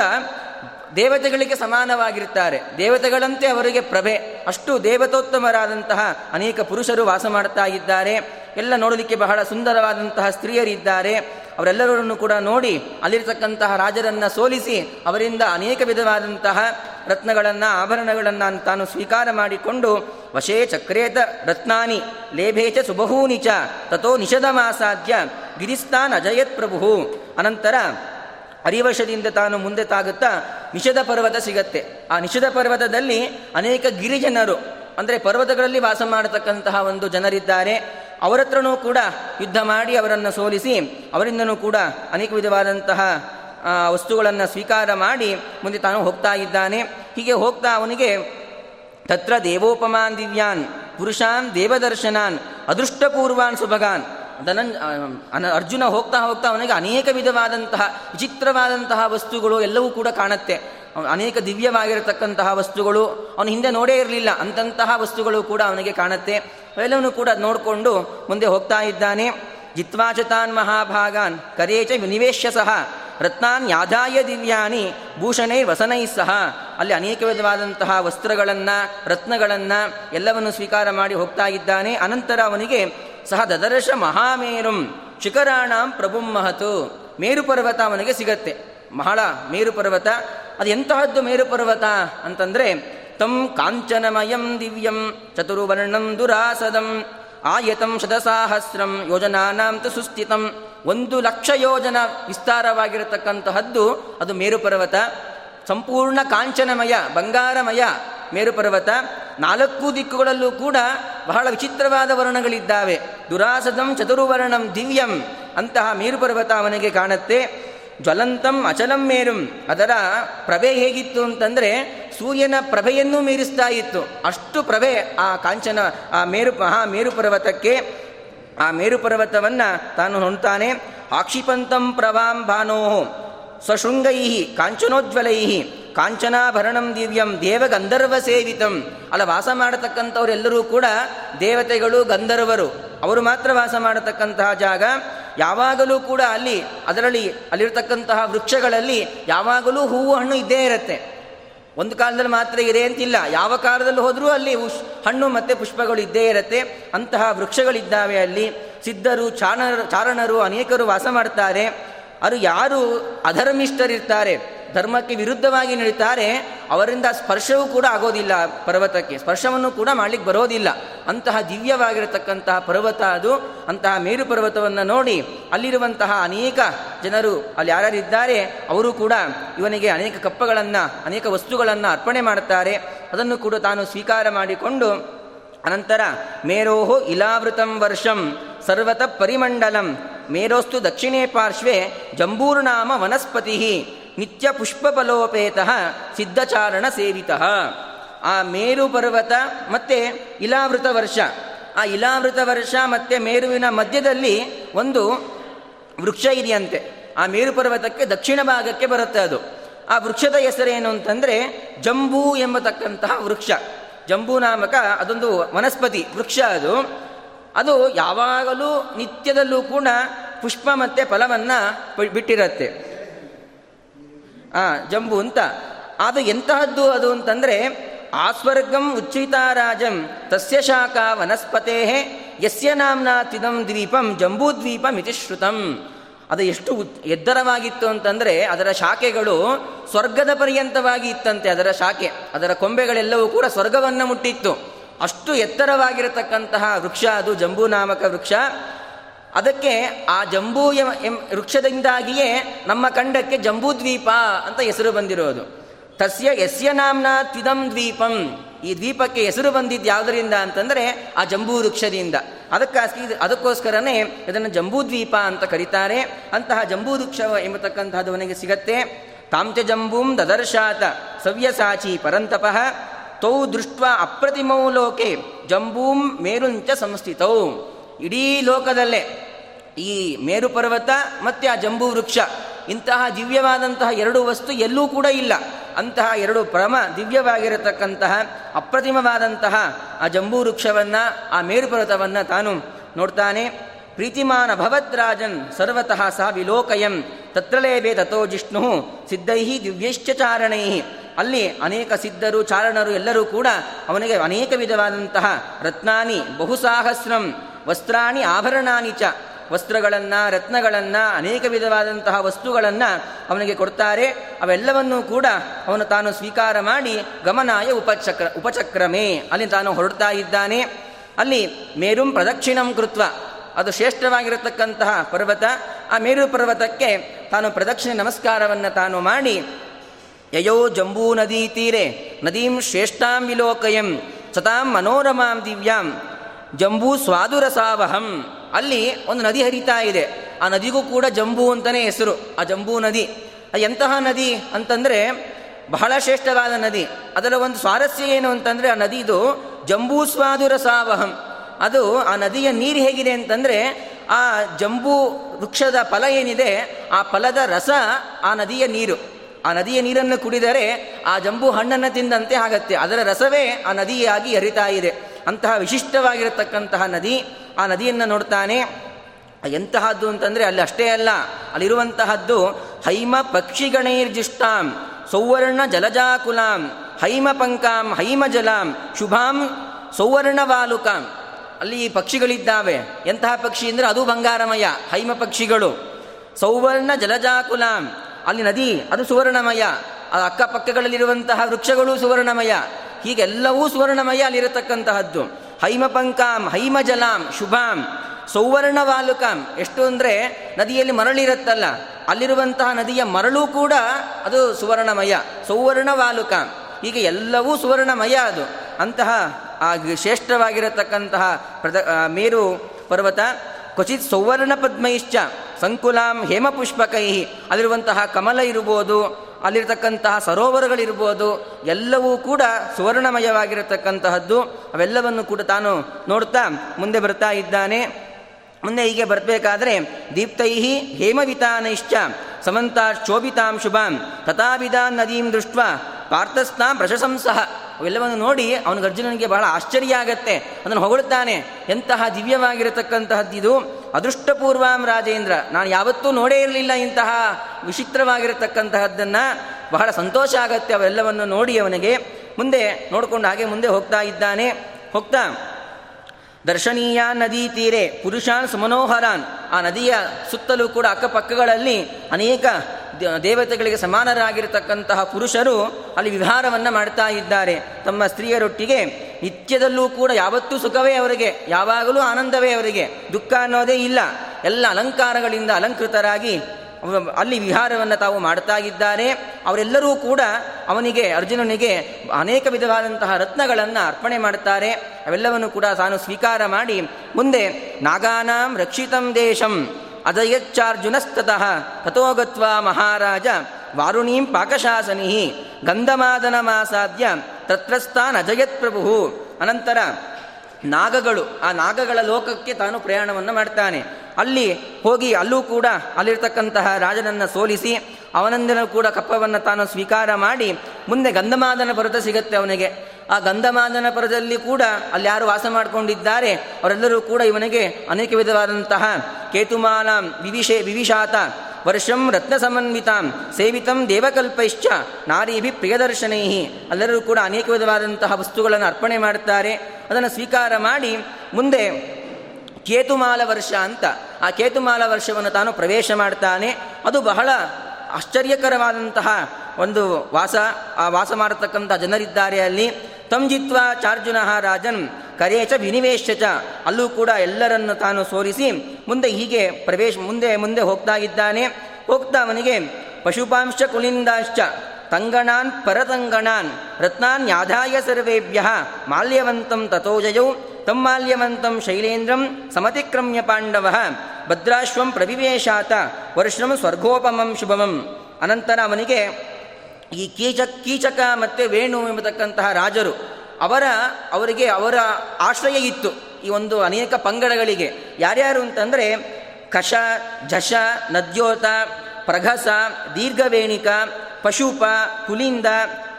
ದೇವತೆಗಳಿಗೆ ಸಮಾನವಾಗಿರುತ್ತಾರೆ. ದೇವತೆಗಳಂತೆ ಅವರಿಗೆ ಪ್ರಭೆ. ಅಷ್ಟು ದೇವತೋತ್ತಮರಾದಂತಹ ಅನೇಕ ಪುರುಷರು ವಾಸ ಮಾಡ್ತಾ ಇದ್ದಾರೆ. ಎಲ್ಲ ನೋಡಲಿಕ್ಕೆ ಬಹಳ ಸುಂದರವಾದಂತಹ ಸ್ತ್ರೀಯರಿದ್ದಾರೆ ಅವರೆಲ್ಲರನ್ನು ಕೂಡ ನೋಡಿ ಅಲ್ಲಿರ್ತಕ್ಕಂತಹ ರಾಜರನ್ನು ಸೋಲಿಸಿ ಅವರಿಂದ ಅನೇಕ ವಿಧವಾದಂತಹ ರತ್ನಗಳನ್ನು, ಆಭರಣಗಳನ್ನು ತಾನು ಸ್ವೀಕಾರ ಮಾಡಿಕೊಂಡು, ವಶೇ ಚಕ್ರೇತ ರತ್ನಾನಿ, ಲೇಭೇಚ ಸುಬಹೂನಿಚ ತಥೋ ನಿಷಧಮಾಸಾಧ್ಯ ಗಿರಿಸ್ತಾನ್ ಅಜಯತ್ ಪ್ರಭು ಅನಂತರ ಅರಿವಶದಿಂದ ತಾನು ಮುಂದೆ ತಾಗುತ್ತಾ ನಿಷಧ ಪರ್ವತ ಸಿಗತ್ತೆ. ಆ ನಿಷಧ ಪರ್ವತದಲ್ಲಿ ಅನೇಕ ಗಿರಿಜನರು, ಅಂದರೆ ಪರ್ವತಗಳಲ್ಲಿ ವಾಸ ಮಾಡತಕ್ಕಂತಹ ಒಂದು ಜನರಿದ್ದಾರೆ. ಅವರತ್ರನೂ ಕೂಡ ಯುದ್ಧ ಮಾಡಿ ಅವರನ್ನು ಸೋಲಿಸಿ, ಅವರಿಂದನೂ ಕೂಡ ಅನೇಕ ವಿಧವಾದಂತಹ ವಸ್ತುಗಳನ್ನು ಸ್ವೀಕಾರ ಮಾಡಿ ಮುಂದೆ ತಾನು ಹೋಗ್ತಾ ಇದ್ದಾನೆ. ಹೀಗೆ ಹೋಗ್ತಾ ಅವನಿಗೆ ತತ್ರ ದೇವೋಪಮಾನ್ ದಿವ್ಯಾನ್, ಪುರುಷಾನ್ ದೇವದರ್ಶನಾನ್, ಅದೃಷ್ಟಪೂರ್ವಾನ್ ಸುಭಗಾನ್ ಧನಂಜ ಅರ್ಜುನ ಹೋಗ್ತಾ ಹೋಗ್ತಾ ಅವನಿಗೆ ಅನೇಕ ವಿಧವಾದಂತಹ, ವಿಚಿತ್ರವಾದಂತಹ ವಸ್ತುಗಳು ಎಲ್ಲವೂ ಕೂಡ ಕಾಣುತ್ತೆ. ಅನೇಕ ದಿವ್ಯವಾಗಿರತಕ್ಕಂತಹ ವಸ್ತುಗಳು, ಅವನು ಹಿಂದೆ ನೋಡೇ ಇರಲಿಲ್ಲ ಅಂತಂತಹ ವಸ್ತುಗಳು ಕೂಡ ಅವನಿಗೆ ಕಾಣುತ್ತೆ. ಅವೆಲ್ಲವನ್ನೂ ಕೂಡ ನೋಡಿಕೊಂಡು ಮುಂದೆ ಹೋಗ್ತಾ ಇದ್ದಾನೆ. ಜಿತ್ವಾಚತಾನ್ ಮಹಾಭಾಗಾನ್, ಕರೇಚ ವಿನಿವೇಶ್ಯ ಸಹ, ರತ್ನಾನ್ ಯಾದಾಯ ದಿವ್ಯಾನಿ, ಭೂಷಣೈ ವಸನೈ ಸಹ. ಅಲ್ಲಿ ಅನೇಕ ವಿಧವಾದಂತಹ ವಸ್ತ್ರಗಳನ್ನು, ರತ್ನಗಳನ್ನು ಎಲ್ಲವನ್ನು ಸ್ವೀಕಾರ ಮಾಡಿ ಹೋಗ್ತಾ ಇದ್ದಾನೆ. ಅನಂತರ ಅವನಿಗೆ ಸಹ ದದರ್ಶ ಮಹಾಮೇರುಂ ಶಿಖರಾಣಾಂ ಪ್ರಭುಂ ಮಹತು. ಮೇರು ಪರ್ವತ ಅವನಿಗೆ ಸಿಗತ್ತೆ. ಬಹಳ ಮೇರು ಪರ್ವತ. ಅದು ಎಂತಹದ್ದು ಮೇರು ಪರ್ವತ ಅಂತಂದ್ರೆ, ತಂ ಕಾಂಚನಮಯಂ ದಿವ್ಯಂ ಚತುರ್ವರ್ಣಂ ದುರಾಸದಂ ಆಯತಂ ಶತಸಾಹಸ್ರಂ ಯೋಜನಾನಾಂ ತು ಸುಸ್ಥಿತಂ. ಒಂದು ಲಕ್ಷ ಯೋಜನ ವಿಸ್ತಾರವಾಗಿರತಕ್ಕಂತಹದ್ದು ಅದು ಮೇರು ಪರ್ವತ. ಸಂಪೂರ್ಣ ಕಾಂಚನಮಯ, ಬಂಗಾರಮಯ ಮೇರುಪರ್ವತ. ನಾಲ್ಕು ದಿಕ್ಕುಗಳಲ್ಲೂ ಕೂಡ ಬಹಳ ವಿಚಿತ್ರವಾದ ವರ್ಣಗಳಿದ್ದಾವೆ. ದುರಾಸದಂ ಚತುರ್ವರ್ಣಂ ದಿವ್ಯಂ ಅಂತಹ ಮೇರುಪರ್ವತ ಅವನಿಗೆ ಕಾಣುತ್ತೆ. ಜ್ವಲಂತಂ ಅಚಲಂ ಮೇರುಂ. ಅದರ ಪ್ರಭೆ ಹೇಗಿತ್ತು ಅಂತಂದರೆ ಸೂರ್ಯನ ಪ್ರಭೆಯನ್ನೂ ಮೀರಿಸ್ತಾ ಇತ್ತು. ಅಷ್ಟು ಪ್ರಭೆ ಆ ಕಾಂಚನ, ಆ ಮೇರು, ಮಹಾ ಮೇರುಪರ್ವತಕ್ಕೆ. ಆ ಮೇರುಪರ್ವತವನ್ನು ತಾನು ಹೊಣ್ತಾನೆ ಆಕ್ಷಿಪಂತಂ ಪ್ರವಾಂ ಭಾನೋ ಸ್ವಶೃಂಗೈ ಕಾಂಚನೋಜ್ವಲೈ ಕಾಂಚನಾಭರಣಂ ದಿವ್ಯಂ ದೇವ ಗಂಧರ್ವ ಸೇವಿತಂ ಅಲ್ಲ ವಾಸ ಮಾಡತಕ್ಕಂಥವರೆಲ್ಲರೂ ಕೂಡ ದೇವತೆಗಳು ಗಂಧರ್ವರು. ಅವರು ಮಾತ್ರ ವಾಸ ಮಾಡತಕ್ಕಂತಹ ಜಾಗ. ಯಾವಾಗಲೂ ಕೂಡ ಅಲ್ಲಿ, ಅದರಲ್ಲಿ ಅಲ್ಲಿರ್ತಕ್ಕಂತಹ ವೃಕ್ಷಗಳಲ್ಲಿ ಯಾವಾಗಲೂ ಹೂವು ಹಣ್ಣು ಇದ್ದೇ ಇರುತ್ತೆ. ಒಂದು ಕಾಲದಲ್ಲಿ ಮಾತ್ರ ಇದೆ ಅಂತಿಲ್ಲ. ಯಾವ ಕಾಲದಲ್ಲಿ ಹೋದರೂ ಅಲ್ಲಿ ಹಣ್ಣು ಮತ್ತು ಪುಷ್ಪಗಳು ಇದ್ದೇ ಇರುತ್ತೆ. ಅಂತಹ ವೃಕ್ಷಗಳಿದ್ದಾವೆ ಅಲ್ಲಿ. ಸಿದ್ಧರು ಚಾರಣರು ಚಾರಣರು ಅನೇಕರು ವಾಸ ಮಾಡ್ತಾರೆ. ಅದು ಯಾರು ಅಧರ್ಮಿಷ್ಠರಿರ್ತಾರೆ, ಧರ್ಮಕ್ಕೆ ವಿರುದ್ಧವಾಗಿ ನಡೀತಾರೆ, ಅವರಿಂದ ಸ್ಪರ್ಶವೂ ಕೂಡ ಆಗೋದಿಲ್ಲ ಪರ್ವತಕ್ಕೆ. ಸ್ಪರ್ಶವನ್ನು ಕೂಡ ಮಾಡಲಿಕ್ಕೆ ಬರೋದಿಲ್ಲ. ಅಂತಹ ದಿವ್ಯವಾಗಿರತಕ್ಕಂತಹ ಪರ್ವತ ಅದು. ಅಂತಹ ಮೇರು ಪರ್ವತವನ್ನು ನೋಡಿ ಅಲ್ಲಿರುವಂತಹ ಅನೇಕ ಜನರು ಅಲ್ಲಿ ಯಾರ್ಯಾರಿದ್ದಾರೆ, ಅವರು ಕೂಡ ಇವನಿಗೆ ಅನೇಕ ಕಪ್ಪಗಳನ್ನು, ಅನೇಕ ವಸ್ತುಗಳನ್ನು ಅರ್ಪಣೆ ಮಾಡುತ್ತಾರೆ. ಅದನ್ನು ಕೂಡ ತಾನು ಸ್ವೀಕಾರ ಮಾಡಿಕೊಂಡು ಅನಂತರ ಮೇರೋಹು ಇಲಾವೃತಂ ವರ್ಷಂ ಸರ್ವತ ಪರಿಮಂಡಲಂ. ಮೇರೋಸ್ತು ದಕ್ಷಿಣೇ ಪಾರ್ಶ್ವೆ ಜಂಬೂರ್ನಾಮ ವನಸ್ಪತಿ. ನಿತ್ಯ ಪುಷ್ಪಫಲೋಪೇತ ಸಿದ್ಧಚಾರಣ ಸೇವಿತ. ಆ ಮೇರು ಪರ್ವತ ಮತ್ತು ಇಲಾವೃತ ವರ್ಷ. ಆ ಇಲಾವೃತ ವರ್ಷ ಮತ್ತು ಮೇರುವಿನ ಮಧ್ಯದಲ್ಲಿ ಒಂದು ವೃಕ್ಷ ಇದೆಯಂತೆ. ಆ ಮೇರು ಪರ್ವತಕ್ಕೆ ದಕ್ಷಿಣ ಭಾಗಕ್ಕೆ ಬರುತ್ತೆ ಅದು. ಆ ವೃಕ್ಷದ ಹೆಸರೇನು ಅಂತಂದರೆ ಜಂಬೂ ಎಂಬತಕ್ಕಂತಹ ವೃಕ್ಷ. ಜಂಬೂ ನಾಮಕ ಅದೊಂದು ವನಸ್ಪತಿ ವೃಕ್ಷ ಅದು. ಅದು ಯಾವಾಗಲೂ ನಿತ್ಯದಲ್ಲೂ ಕೂಡ ಪುಷ್ಪ ಮತ್ತು ಫಲವನ್ನು ಬಿಟ್ಟಿರತ್ತೆ. ಆ, ಜಂಬು ಅಂತ. ಅದು ಎಂತಹದ್ದು ಅದು ಅಂತಂದರೆ, ಆಸ್ವರ್ಗಂ ಉಚ್ಚಿತಾರಾಜಂ ತಸ್ಯ ಶಾಖಾ ವನಸ್ಪತೆ ಯಸ್ಯ ನಾಮ್ನ ತಿದಂ ದ್ವೀಪಂ ಜಂಬೂದ್ವೀಪಂ ಇತಿ ಶ್ರುತಂ. ಅದು ಎಷ್ಟು ಎದ್ದರವಾಗಿತ್ತು ಅಂತಂದರೆ, ಅದರ ಶಾಖೆಗಳು ಸ್ವರ್ಗದ ಪರ್ಯಂತವಾಗಿ ಇತ್ತಂತೆ ಅದರ ಶಾಖೆ. ಅದರ ಕೊಂಬೆಗಳೆಲ್ಲವೂ ಕೂಡ ಸ್ವರ್ಗವನ್ನು ಮುಟ್ಟಿತ್ತು. ಅಷ್ಟು ಎತ್ತರವಾಗಿರತಕ್ಕಂತಹ ವೃಕ್ಷ ಅದು ಜಂಬೂ ನಾಮಕ ವೃಕ್ಷ. ಅದಕ್ಕೆ ಆ ಜಂಬೂ ಎಂ ವೃಕ್ಷದಿಂದಾಗಿಯೇ ನಮ್ಮ ಖಂಡಕ್ಕೆ ಜಂಬೂದ್ವೀಪ ಅಂತ ಹೆಸರು ಬಂದಿರೋದು. ತಸ್ಯ ಯಸ್ಯ ನಾಮ್ನ ತ್ವಿದಂ ದ್ವೀಪಂ. ಈ ದ್ವೀಪಕ್ಕೆ ಹೆಸರು ಬಂದಿದ್ದು ಯಾವುದರಿಂದ ಅಂತಂದರೆ ಆ ಜಂಬೂ ವೃಕ್ಷದಿಂದ. ಅದಕ್ಕಾಗಿ ಅದಕ್ಕೋಸ್ಕರನೇ ಇದನ್ನು ಜಂಬೂದ್ವೀಪ ಅಂತ ಕರೀತಾರೆ. ಅಂತಹ ಜಂಬೂ ವೃಕ್ಷ ಎಂಬತಕ್ಕಂತಹದ್ದು ಅವನಿಗೆ ಸಿಗತ್ತೆ. ತಾಂಚ ಜಂಬೂಂ ದದರ್ಶಾತ ಸವ್ಯಸಾಚಿ ಪರಂತಪಃ. ತೌ ದೃಷ್ಟ ಅಪ್ರತಿಮೌ ಲೋಕೆ ಜಂಬೂಂ ಮೇರುಂಚ ಸಂಸ್ಥಿತೌ ಇಡೀ ಲೋಕದಲ್ಲೇ ಈ ಮೇರು ಪರ್ವತ ಮತ್ತು ಆ ಜಂಬೂ ವೃಕ್ಷ, ಇಂತಹ ದಿವ್ಯವಾದಂತಹ ಎರಡು ವಸ್ತು ಎಲ್ಲೂ ಕೂಡ ಇಲ್ಲ. ಅಂತಹ ಎರಡು ಪ್ರಮ ದಿವ್ಯವಾಗಿರತಕ್ಕಂತಹ, ಅಪ್ರತಿಮವಾದಂತಹ ಆ ಜಂಬೂ ವೃಕ್ಷವನ್ನು, ಆ ಮೇರು ಪರ್ವತವನ್ನು ತಾನು ನೋಡ್ತಾನೆ. ಪ್ರೀತಿಮಾನ ಭವದ್ರಾಜನ್ ಸರ್ವತಃ ಸಹ ವಿಲೋಕಯಂ ತತ್ರಲೇಬೇ ತಥೋ ಜಿಷ್ಣು, ಸಿದ್ಧೈ ದಿವ್ಯಶ್ಚ ಅಲ್ಲಿ ಅನೇಕ ಸಿದ್ಧರು ಚಾರಣರು ಎಲ್ಲರೂ ಕೂಡ ಅವನಿಗೆ ಅನೇಕ ವಿಧವಾದಂತಹ ರತ್ನಾನಿ, ಬಹುಸಾಹಸ್ರಂ, ವಸ್ತ್ರಾಣಿ, ಆಭರಣಾನಿ ಚ ವಸ್ತ್ರಗಳನ್ನು, ರತ್ನಗಳನ್ನು, ಅನೇಕ ವಿಧವಾದಂತಹ ವಸ್ತುಗಳನ್ನು ಅವನಿಗೆ ಕೊಡ್ತಾರೆ. ಅವೆಲ್ಲವನ್ನೂ ಕೂಡ ಅವನು ತಾನು ಸ್ವೀಕಾರ ಮಾಡಿ ಗಮನಾಯ ಉಪಚಕ್ರ, ಉಪಚಕ್ರಮೇ ಅಲ್ಲಿ ತಾನು ಹೊರಡ್ತಾ ಇದ್ದಾನೆ. ಅಲ್ಲಿ ಮೇರುಂ ಪ್ರದಕ್ಷಿಣಂ ಕೃತ್ವ. ಅದು ಶ್ರೇಷ್ಠವಾಗಿರತಕ್ಕಂತಹ ಪರ್ವತ. ಆ ಮೇರು ಪರ್ವತಕ್ಕೆ ತಾನು ಪ್ರದಕ್ಷಿಣೆ ನಮಸ್ಕಾರವನ್ನು ತಾನು ಮಾಡಿ ಯಯೋ ಜಂಬೂ ನದಿ ತೀರೆ, ನದೀಂ ಶ್ರೇಷ್ಠಾಂ ವಿಲೋಕಯಂ, ಸತಾಂ ಮನೋರಮಾಂ ದಿವ್ಯಾಂ, ಜಂಬೂ ಸ್ವಾದುರಸಾವಹಂ. ಅಲ್ಲಿ ಒಂದು ನದಿ ಹರಿತಾ ಇದೆ. ಆ ನದಿಗೂ ಕೂಡ ಜಂಬೂ ಅಂತಲೇ ಹೆಸರು, ಆ ಜಂಬೂ ನದಿ. ಎಂತಹ ನದಿ ಅಂತಂದರೆ ಬಹಳ ಶ್ರೇಷ್ಠವಾದ ನದಿ. ಅದರ ಒಂದು ಸ್ವಾರಸ್ಯ ಏನು ಅಂತಂದರೆ ಆ ನದಿದು ಜಂಬೂ ಸ್ವಾದುರಸಾವಹಂ. ಅದು ಆ ನದಿಯ ನೀರು ಹೇಗಿದೆ ಅಂತಂದರೆ ಆ ಜಂಬೂ ವೃಕ್ಷದ ಫಲ ಏನಿದೆ, ಆ ಫಲದ ರಸ ಆ ನದಿಯ ನೀರು. ಆ ನದಿಯ ನೀರನ್ನು ಕುಡಿದರೆ ಆ ಜಂಬು ಹಣ್ಣನ್ನು ತಿಂದಂತೆ ಆಗತ್ತೆ. ಅದರ ರಸವೇ ಆ ನದಿಯಾಗಿ ಹರಿತಾ ಇದೆ. ಅಂತಹ ವಿಶಿಷ್ಟವಾಗಿರತಕ್ಕಂತಹ ನದಿ ಆ ನದಿಯನ್ನು ನೋಡ್ತಾನೆ. ಎಂತಹದ್ದು ಅಂತಂದರೆ ಅಲ್ಲಿ ಅಷ್ಟೇ ಅಲ್ಲ. ಅಲ್ಲಿರುವಂತಹದ್ದು ಹೈಮ ಪಕ್ಷಿಗಣೈರ್ಜಿಷ್ಟಾಂ ಸೌವರ್ಣ ಜಲಜಾಕುಲಾಂ, ಹೈಮ ಪಂಕಾಂ, ಹೈಮ ಜಲಾಂ, ಶುಭಾಂ ಸೌವರ್ಣವಾಲುಕಾಂ ಅಲ್ಲಿ ಪಕ್ಷಿಗಳಿದ್ದಾವೆ. ಎಂತಹ ಪಕ್ಷಿ ಅಂದರೆ ಅದು ಬಂಗಾರಮಯ, ಹೈಮ ಪಕ್ಷಿಗಳು. ಸೌವರ್ಣ ಜಲಜಾಕುಲಾಂ ಅಲ್ಲಿ ನದಿ, ಅದು ಸುವರ್ಣಮಯ. ಅಕ್ಕಪಕ್ಕಗಳಲ್ಲಿರುವಂತಹ ವೃಕ್ಷಗಳು ಸುವರ್ಣಮಯ. ಹೀಗೆಲ್ಲವೂ ಸುವರ್ಣಮಯ ಅಲ್ಲಿರತಕ್ಕಂತಹದ್ದು. ಹೈಮಪಂಕಾಂ, ಹೈಮಜಲಾಂ, ಶುಭಾಂ ಸೌವರ್ಣ ವಾಲುಕಾಂ ಎಷ್ಟು ಅಂದರೆ ನದಿಯಲ್ಲಿ ಮರಳಿರುತ್ತಲ್ಲ. ಅಲ್ಲಿರುವಂತಹ ನದಿಯ ಮರಳು ಕೂಡ ಅದು ಸುವರ್ಣಮಯ ಸೌವರ್ಣ ವಾಲುಕಾಂ ಹೀಗೆ ಎಲ್ಲವೂ ಸುವರ್ಣಮಯ ಅದು. ಅಂತಹ, ಆ ಶ್ರೇಷ್ಠವಾಗಿರತಕ್ಕಂತಹ ಪ್ರದ ಮೇರು ಪರ್ವತ, ಕ್ವಚಿತ್ ಸೌವರ್ಣ ಪದ್ಮೈಶ್ಚ ಸಂಕುಲಾಂ ಹೇಮಪುಷ್ಪಕೈ. ಅಲ್ಲಿರುವಂತಹ ಕಮಲ ಇರ್ಬೋದು, ಅಲ್ಲಿರ್ತಕ್ಕಂತಹ ಸರೋವರಗಳಿರ್ಬೋದು, ಎಲ್ಲವೂ ಕೂಡ ಸುವರ್ಣಮಯವಾಗಿರತಕ್ಕಂತಹದ್ದು. ಅವೆಲ್ಲವನ್ನು ಕೂಡ ತಾನು ನೋಡ್ತಾ ಮುಂದೆ ಬರ್ತಾ ಇದ್ದಾನೆ. ಮುಂದೆ ಹೀಗೆ ಬರಬೇಕಾದ್ರೆ, ದೀಪ್ತೈ ಹೇಮವಿತಾನೈಶ್ಚ ಸಮಂತಾಶ್ಚೋಭಿತಾಂ ಶುಭಾಂ ತಥಾವಿಧಾನ್ ನದೀಂ ದೃಷ್ಟ ಪಾರ್ಥಸ್ತಾಂ ಪ್ರಶಂಸಃ ಅವೆಲ್ಲವನ್ನು ನೋಡಿ ಅವನಿಗೆ ಅರ್ಜುನನಿಗೆ ಬಹಳ ಆಶ್ಚರ್ಯ ಆಗತ್ತೆ. ಅದನ್ನು ಹೊಗಳುತ್ತಾನೆ ಎಂತಹ ದಿವ್ಯವಾಗಿರತಕ್ಕಂತಹದ್ದಿದು ಅದೃಷ್ಟಪೂರ್ವಾಂ ರಾಜೇಂದ್ರ. ನಾನು ಯಾವತ್ತೂ ನೋಡೇ ಇರಲಿಲ್ಲ ಇಂತಹ ವಿಚಿತ್ರವಾಗಿರತಕ್ಕಂತಹದ್ದನ್ನು. ಬಹಳ ಸಂತೋಷ ಆಗತ್ತೆ ಅವೆಲ್ಲವನ್ನು ನೋಡಿ ಅವನಿಗೆ. ಮುಂದೆ ನೋಡಿಕೊಂಡು ಹಾಗೆ ಮುಂದೆ ಹೋಗ್ತಾ ಇದ್ದಾನೆ. ಹೋಗ್ತಾ. ದರ್ಶನೀಯ ನದಿ ತೀರೆ. ಪುರುಷಾನ್ ಸುಮನೋಹರಾನ್. ಆ ನದಿಯ ಸುತ್ತಲೂ ಕೂಡ ಅಕ್ಕಪಕ್ಕಗಳಲ್ಲಿ ಅನೇಕ ದೇವತೆಗಳಿಗೆ ಸಮಾನರಾಗಿರತಕ್ಕಂತಹ ಪುರುಷರು ಅಲ್ಲಿ ವಿಹಾರವನ್ನು ಮಾಡ್ತಾ ಇದ್ದಾರೆ. ತಮ್ಮ ಸ್ತ್ರೀಯರೊಟ್ಟಿಗೆ ನಿತ್ಯದಲ್ಲೂ ಕೂಡ ಯಾವತ್ತೂ ಸುಖವೇ ಅವರಿಗೆ, ಯಾವಾಗಲೂ ಆನಂದವೇ ಅವರಿಗೆ, ದುಃಖ ಅನ್ನೋದೇ ಇಲ್ಲ. ಎಲ್ಲ ಅಲಂಕಾರಗಳಿಂದ ಅಲಂಕೃತರಾಗಿ ಅಲ್ಲಿ ವಿಹಾರವನ್ನು ತಾವು ಮಾಡ್ತಾ ಇದ್ದಾರೆ. ಅವರೆಲ್ಲರೂ ಕೂಡ ಅವನಿಗೆ, ಅರ್ಜುನನಿಗೆ ಅನೇಕ ವಿಧವಾದಂತಹ ರತ್ನಗಳನ್ನು ಅರ್ಪಣೆ ಮಾಡ್ತಾರೆ. ಅವೆಲ್ಲವನ್ನು ಕೂಡ ತಾನು ಸ್ವೀಕಾರ ಮಾಡಿ ಮುಂದೆ ನಾಗಾನಾಂ ರಕ್ಷಿತಂ ದೇಶಂ ಅದಯಚ್ಚಾರ್ಜುನಸ್ತತಃ ತಥೋಗತ್ವ ಮಹಾರಾಜ ವಾರುಣೀಂ ಪಾಕಶಾಸನಿ ಮಾಸಾದ್ಯ ತತ್ರಸ್ಥಾನ್ ಅಜಯತ್ ಪ್ರಭು. ಅನಂತರ ನಾಗಗಳು, ಆ ನಾಗಗಳ ಲೋಕಕ್ಕೆ ತಾನು ಪ್ರಯಾಣವನ್ನು ಮಾಡ್ತಾನೆ. ಅಲ್ಲಿ ಹೋಗಿ ಅಲ್ಲೂ ಕೂಡ ಅಲ್ಲಿರ್ತಕ್ಕಂತಹ ರಾಜನನ್ನು ಸೋಲಿಸಿ ಅವನಂದಿನ ಕೂಡ ಕಪ್ಪವನ್ನು ತಾನು ಸ್ವೀಕಾರ ಮಾಡಿ ಮುಂದೆ ಗಂಧಮಾದನ ಪರ್ವತ ಸಿಗುತ್ತೆ ಅವನಿಗೆ. ಆ ಗಂಧಮಾದನ ಪರದಲ್ಲಿ ಕೂಡ ಅಲ್ಲಿ ಯಾರು ವಾಸ ಮಾಡಿಕೊಂಡಿದ್ದಾರೆ, ಅವರೆಲ್ಲರೂ ಕೂಡ ಇವನಿಗೆ ಅನೇಕ ವಿಧವಾದಂತಹ ಕೇತುಮಾನ ವಿವಿಷೆ ವಿವಿಷಾತ ವರ್ಷಂ ರತ್ನ ಸಮನ್ವಿತಾಂ ಸೇವಿತಂ ದೇವಕಲ್ಪೈಶ್ಚ ನಾರೀಭಿ ಪ್ರಿಯದರ್ಶನೈ ಎಲ್ಲರೂ ಕೂಡ ಅನೇಕ ವಿಧವಾದಂತಹ ವಸ್ತುಗಳನ್ನು ಅರ್ಪಣೆ ಮಾಡುತ್ತಾರೆ. ಅದನ್ನು ಸ್ವೀಕಾರ ಮಾಡಿ ಮುಂದೆ ಕೇತುಮಾಲ ವರ್ಷ ಅಂತ, ಆ ಕೇತುಮಾಲ ವರ್ಷವನ್ನು ತಾನು ಪ್ರವೇಶ ಮಾಡ್ತಾನೆ. ಅದು ಬಹಳ ಆಶ್ಚರ್ಯಕರವಾದಂತಹ ಒಂದು ವಾಸ, ಆ ವಾಸ ಮಾಡತಕ್ಕಂಥ ಜನರಿದ್ದಾರೆ ಅಲ್ಲಿ. ತಂಜಿತ್ವ ಚಾರ್ಜುನ ರಾಜನ್ ಕರೇಚ ವಿನಿವೇಶ ಚ. ಅಲ್ಲೂ ಕೂಡ ಎಲ್ಲರನ್ನು ತಾನು ಸೋರಿಸಿ ಮುಂದೆ ಹೀಗೆ ಪ್ರವೇಶ, ಮುಂದೆ ಮುಂದೆ ಹೋಗ್ತಾ ಇದ್ದಾನೆ. ಹೋಗ್ತಾ ಅವನಿಗೆ ಪಶುಪಾಂಶ ಕುಲಿಂದಾಶ್ಚ, ತಂಗಣಾನ್ ಪರತಂಗಣಾನ್ ರತ್ನಾನ್ ಯಾಧಾಯ ಸರ್ವೇಭ್ಯ, ಮಾಲ್ಯವಂತಂ ತಥೋಜಯೌ ತಮ್ಮಾಲ್ಯವಂತಂ ಶೈಲೇಂದ್ರಂ ಸಮತಿಕ್ರಮ್ಯ ಪಾಂಡವ, ಭದ್ರಾಶ್ವಂ ಪ್ರವಿವೇಶಾತ ವರ್ಷಂ ಸ್ವರ್ಗೋಪಮಂ ಶುಭಮಂ. ಅನಂತರ ಅವನಿಗೆ ಈ ಕೀಚ ಕೀಚಕ ಮತ್ತು ವೇಣು ಎಂಬತಕ್ಕಂತಹ ರಾಜರು, ಅವರ, ಅವರಿಗೆ ಅವರ ಆಶ್ರಯ ಇತ್ತು ಈ ಒಂದು ಅನೇಕ ಪಂಗಡಗಳಿಗೆ. ಯಾರ್ಯಾರು ಅಂತಂದರೆ ಕಷ ಜಶ, ನದ್ಯೋತ, ಪ್ರಘಸ, ದೀರ್ಘವೇಣಿಕ, ಪಶುಪ, ಕುಲಿಂದ,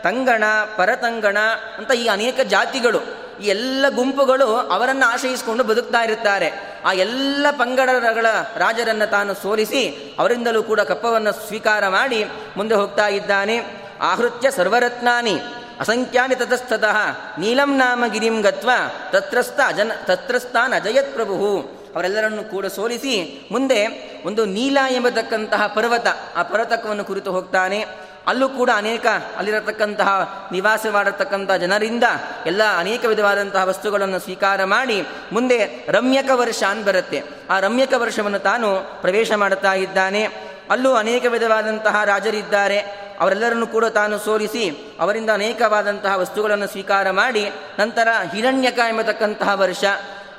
ತಂಗಣ, ಪರತಂಗಣ ಅಂತ ಈ ಅನೇಕ ಜಾತಿಗಳು. ಈ ಎಲ್ಲ ಗುಂಪುಗಳು ಅವರನ್ನು ಆಶ್ರಯಿಸಿಕೊಂಡು ಬದುಕ್ತಾ ಇರುತ್ತಾರೆ. ಆ ಎಲ್ಲ ಪಂಗಡಗಳ ರಾಜರನ್ನು ತಾನು ಸೋಲಿಸಿ ಅವರಿಂದಲೂ ಕೂಡ ಕಪ್ಪವನ್ನು ಸ್ವೀಕಾರ ಮಾಡಿ ಮುಂದೆ ಹೋಗ್ತಾ ಇದ್ದಾನೆ. ಆಹೃತ್ಯ ಸರ್ವರತ್ನಾನಿ. ಅಸಂಖ್ಯಾನಿ ತತಸ್ಥತಃ. ನೀಲಂ ನಾಮ ಗಿರಿಂ ಗತ್ವ. ತತ್ರಸ್ಥ ಅಜನ, ತತ್ರಸ್ಥಾನ್ ಅಜಯತ್ ಪ್ರಭು ಅವರೆಲ್ಲರನ್ನು ಕೂಡ ಸೋಲಿಸಿ ಮುಂದೆ ಒಂದು ನೀಲ ಎಂಬತಕ್ಕಂತಹ ಪರ್ವತ, ಆ ಪರ್ವತಕವನ್ನು ಕುರಿತು ಹೋಗ್ತಾನೆ. ಅಲ್ಲೂ ಕೂಡ ಅನೇಕ ಅಲ್ಲಿರತಕ್ಕಂತಹ ನಿವಾಸ ಮಾಡತಕ್ಕಂಥ ಜನರಿಂದ ಎಲ್ಲ ಅನೇಕ ವಿಧವಾದಂತಹ ವಸ್ತುಗಳನ್ನು ಸ್ವೀಕಾರ ಮಾಡಿ ಮುಂದೆ ರಮ್ಯಕ ವರ್ಷ ಅನ್ ಬರುತ್ತೆ. ಆ ರಮ್ಯಕ ವರ್ಷವನ್ನು ತಾನು ಪ್ರವೇಶ ಮಾಡುತ್ತಾ ಇದ್ದಾನೆ. ಅಲ್ಲೂ ಅನೇಕ ವಿಧವಾದಂತಹ ರಾಜರಿದ್ದಾರೆ ಅವರೆಲ್ಲರನ್ನು ಕೂಡ ತಾನು ಸೋಲಿಸಿ ಅವರಿಂದ ಅನೇಕವಾದಂತಹ ವಸ್ತುಗಳನ್ನು ಸ್ವೀಕಾರ ಮಾಡಿ ನಂತರ ಹಿರಣ್ಯಕ ಎಂಬತಕ್ಕಂತಹ ವರ್ಷ.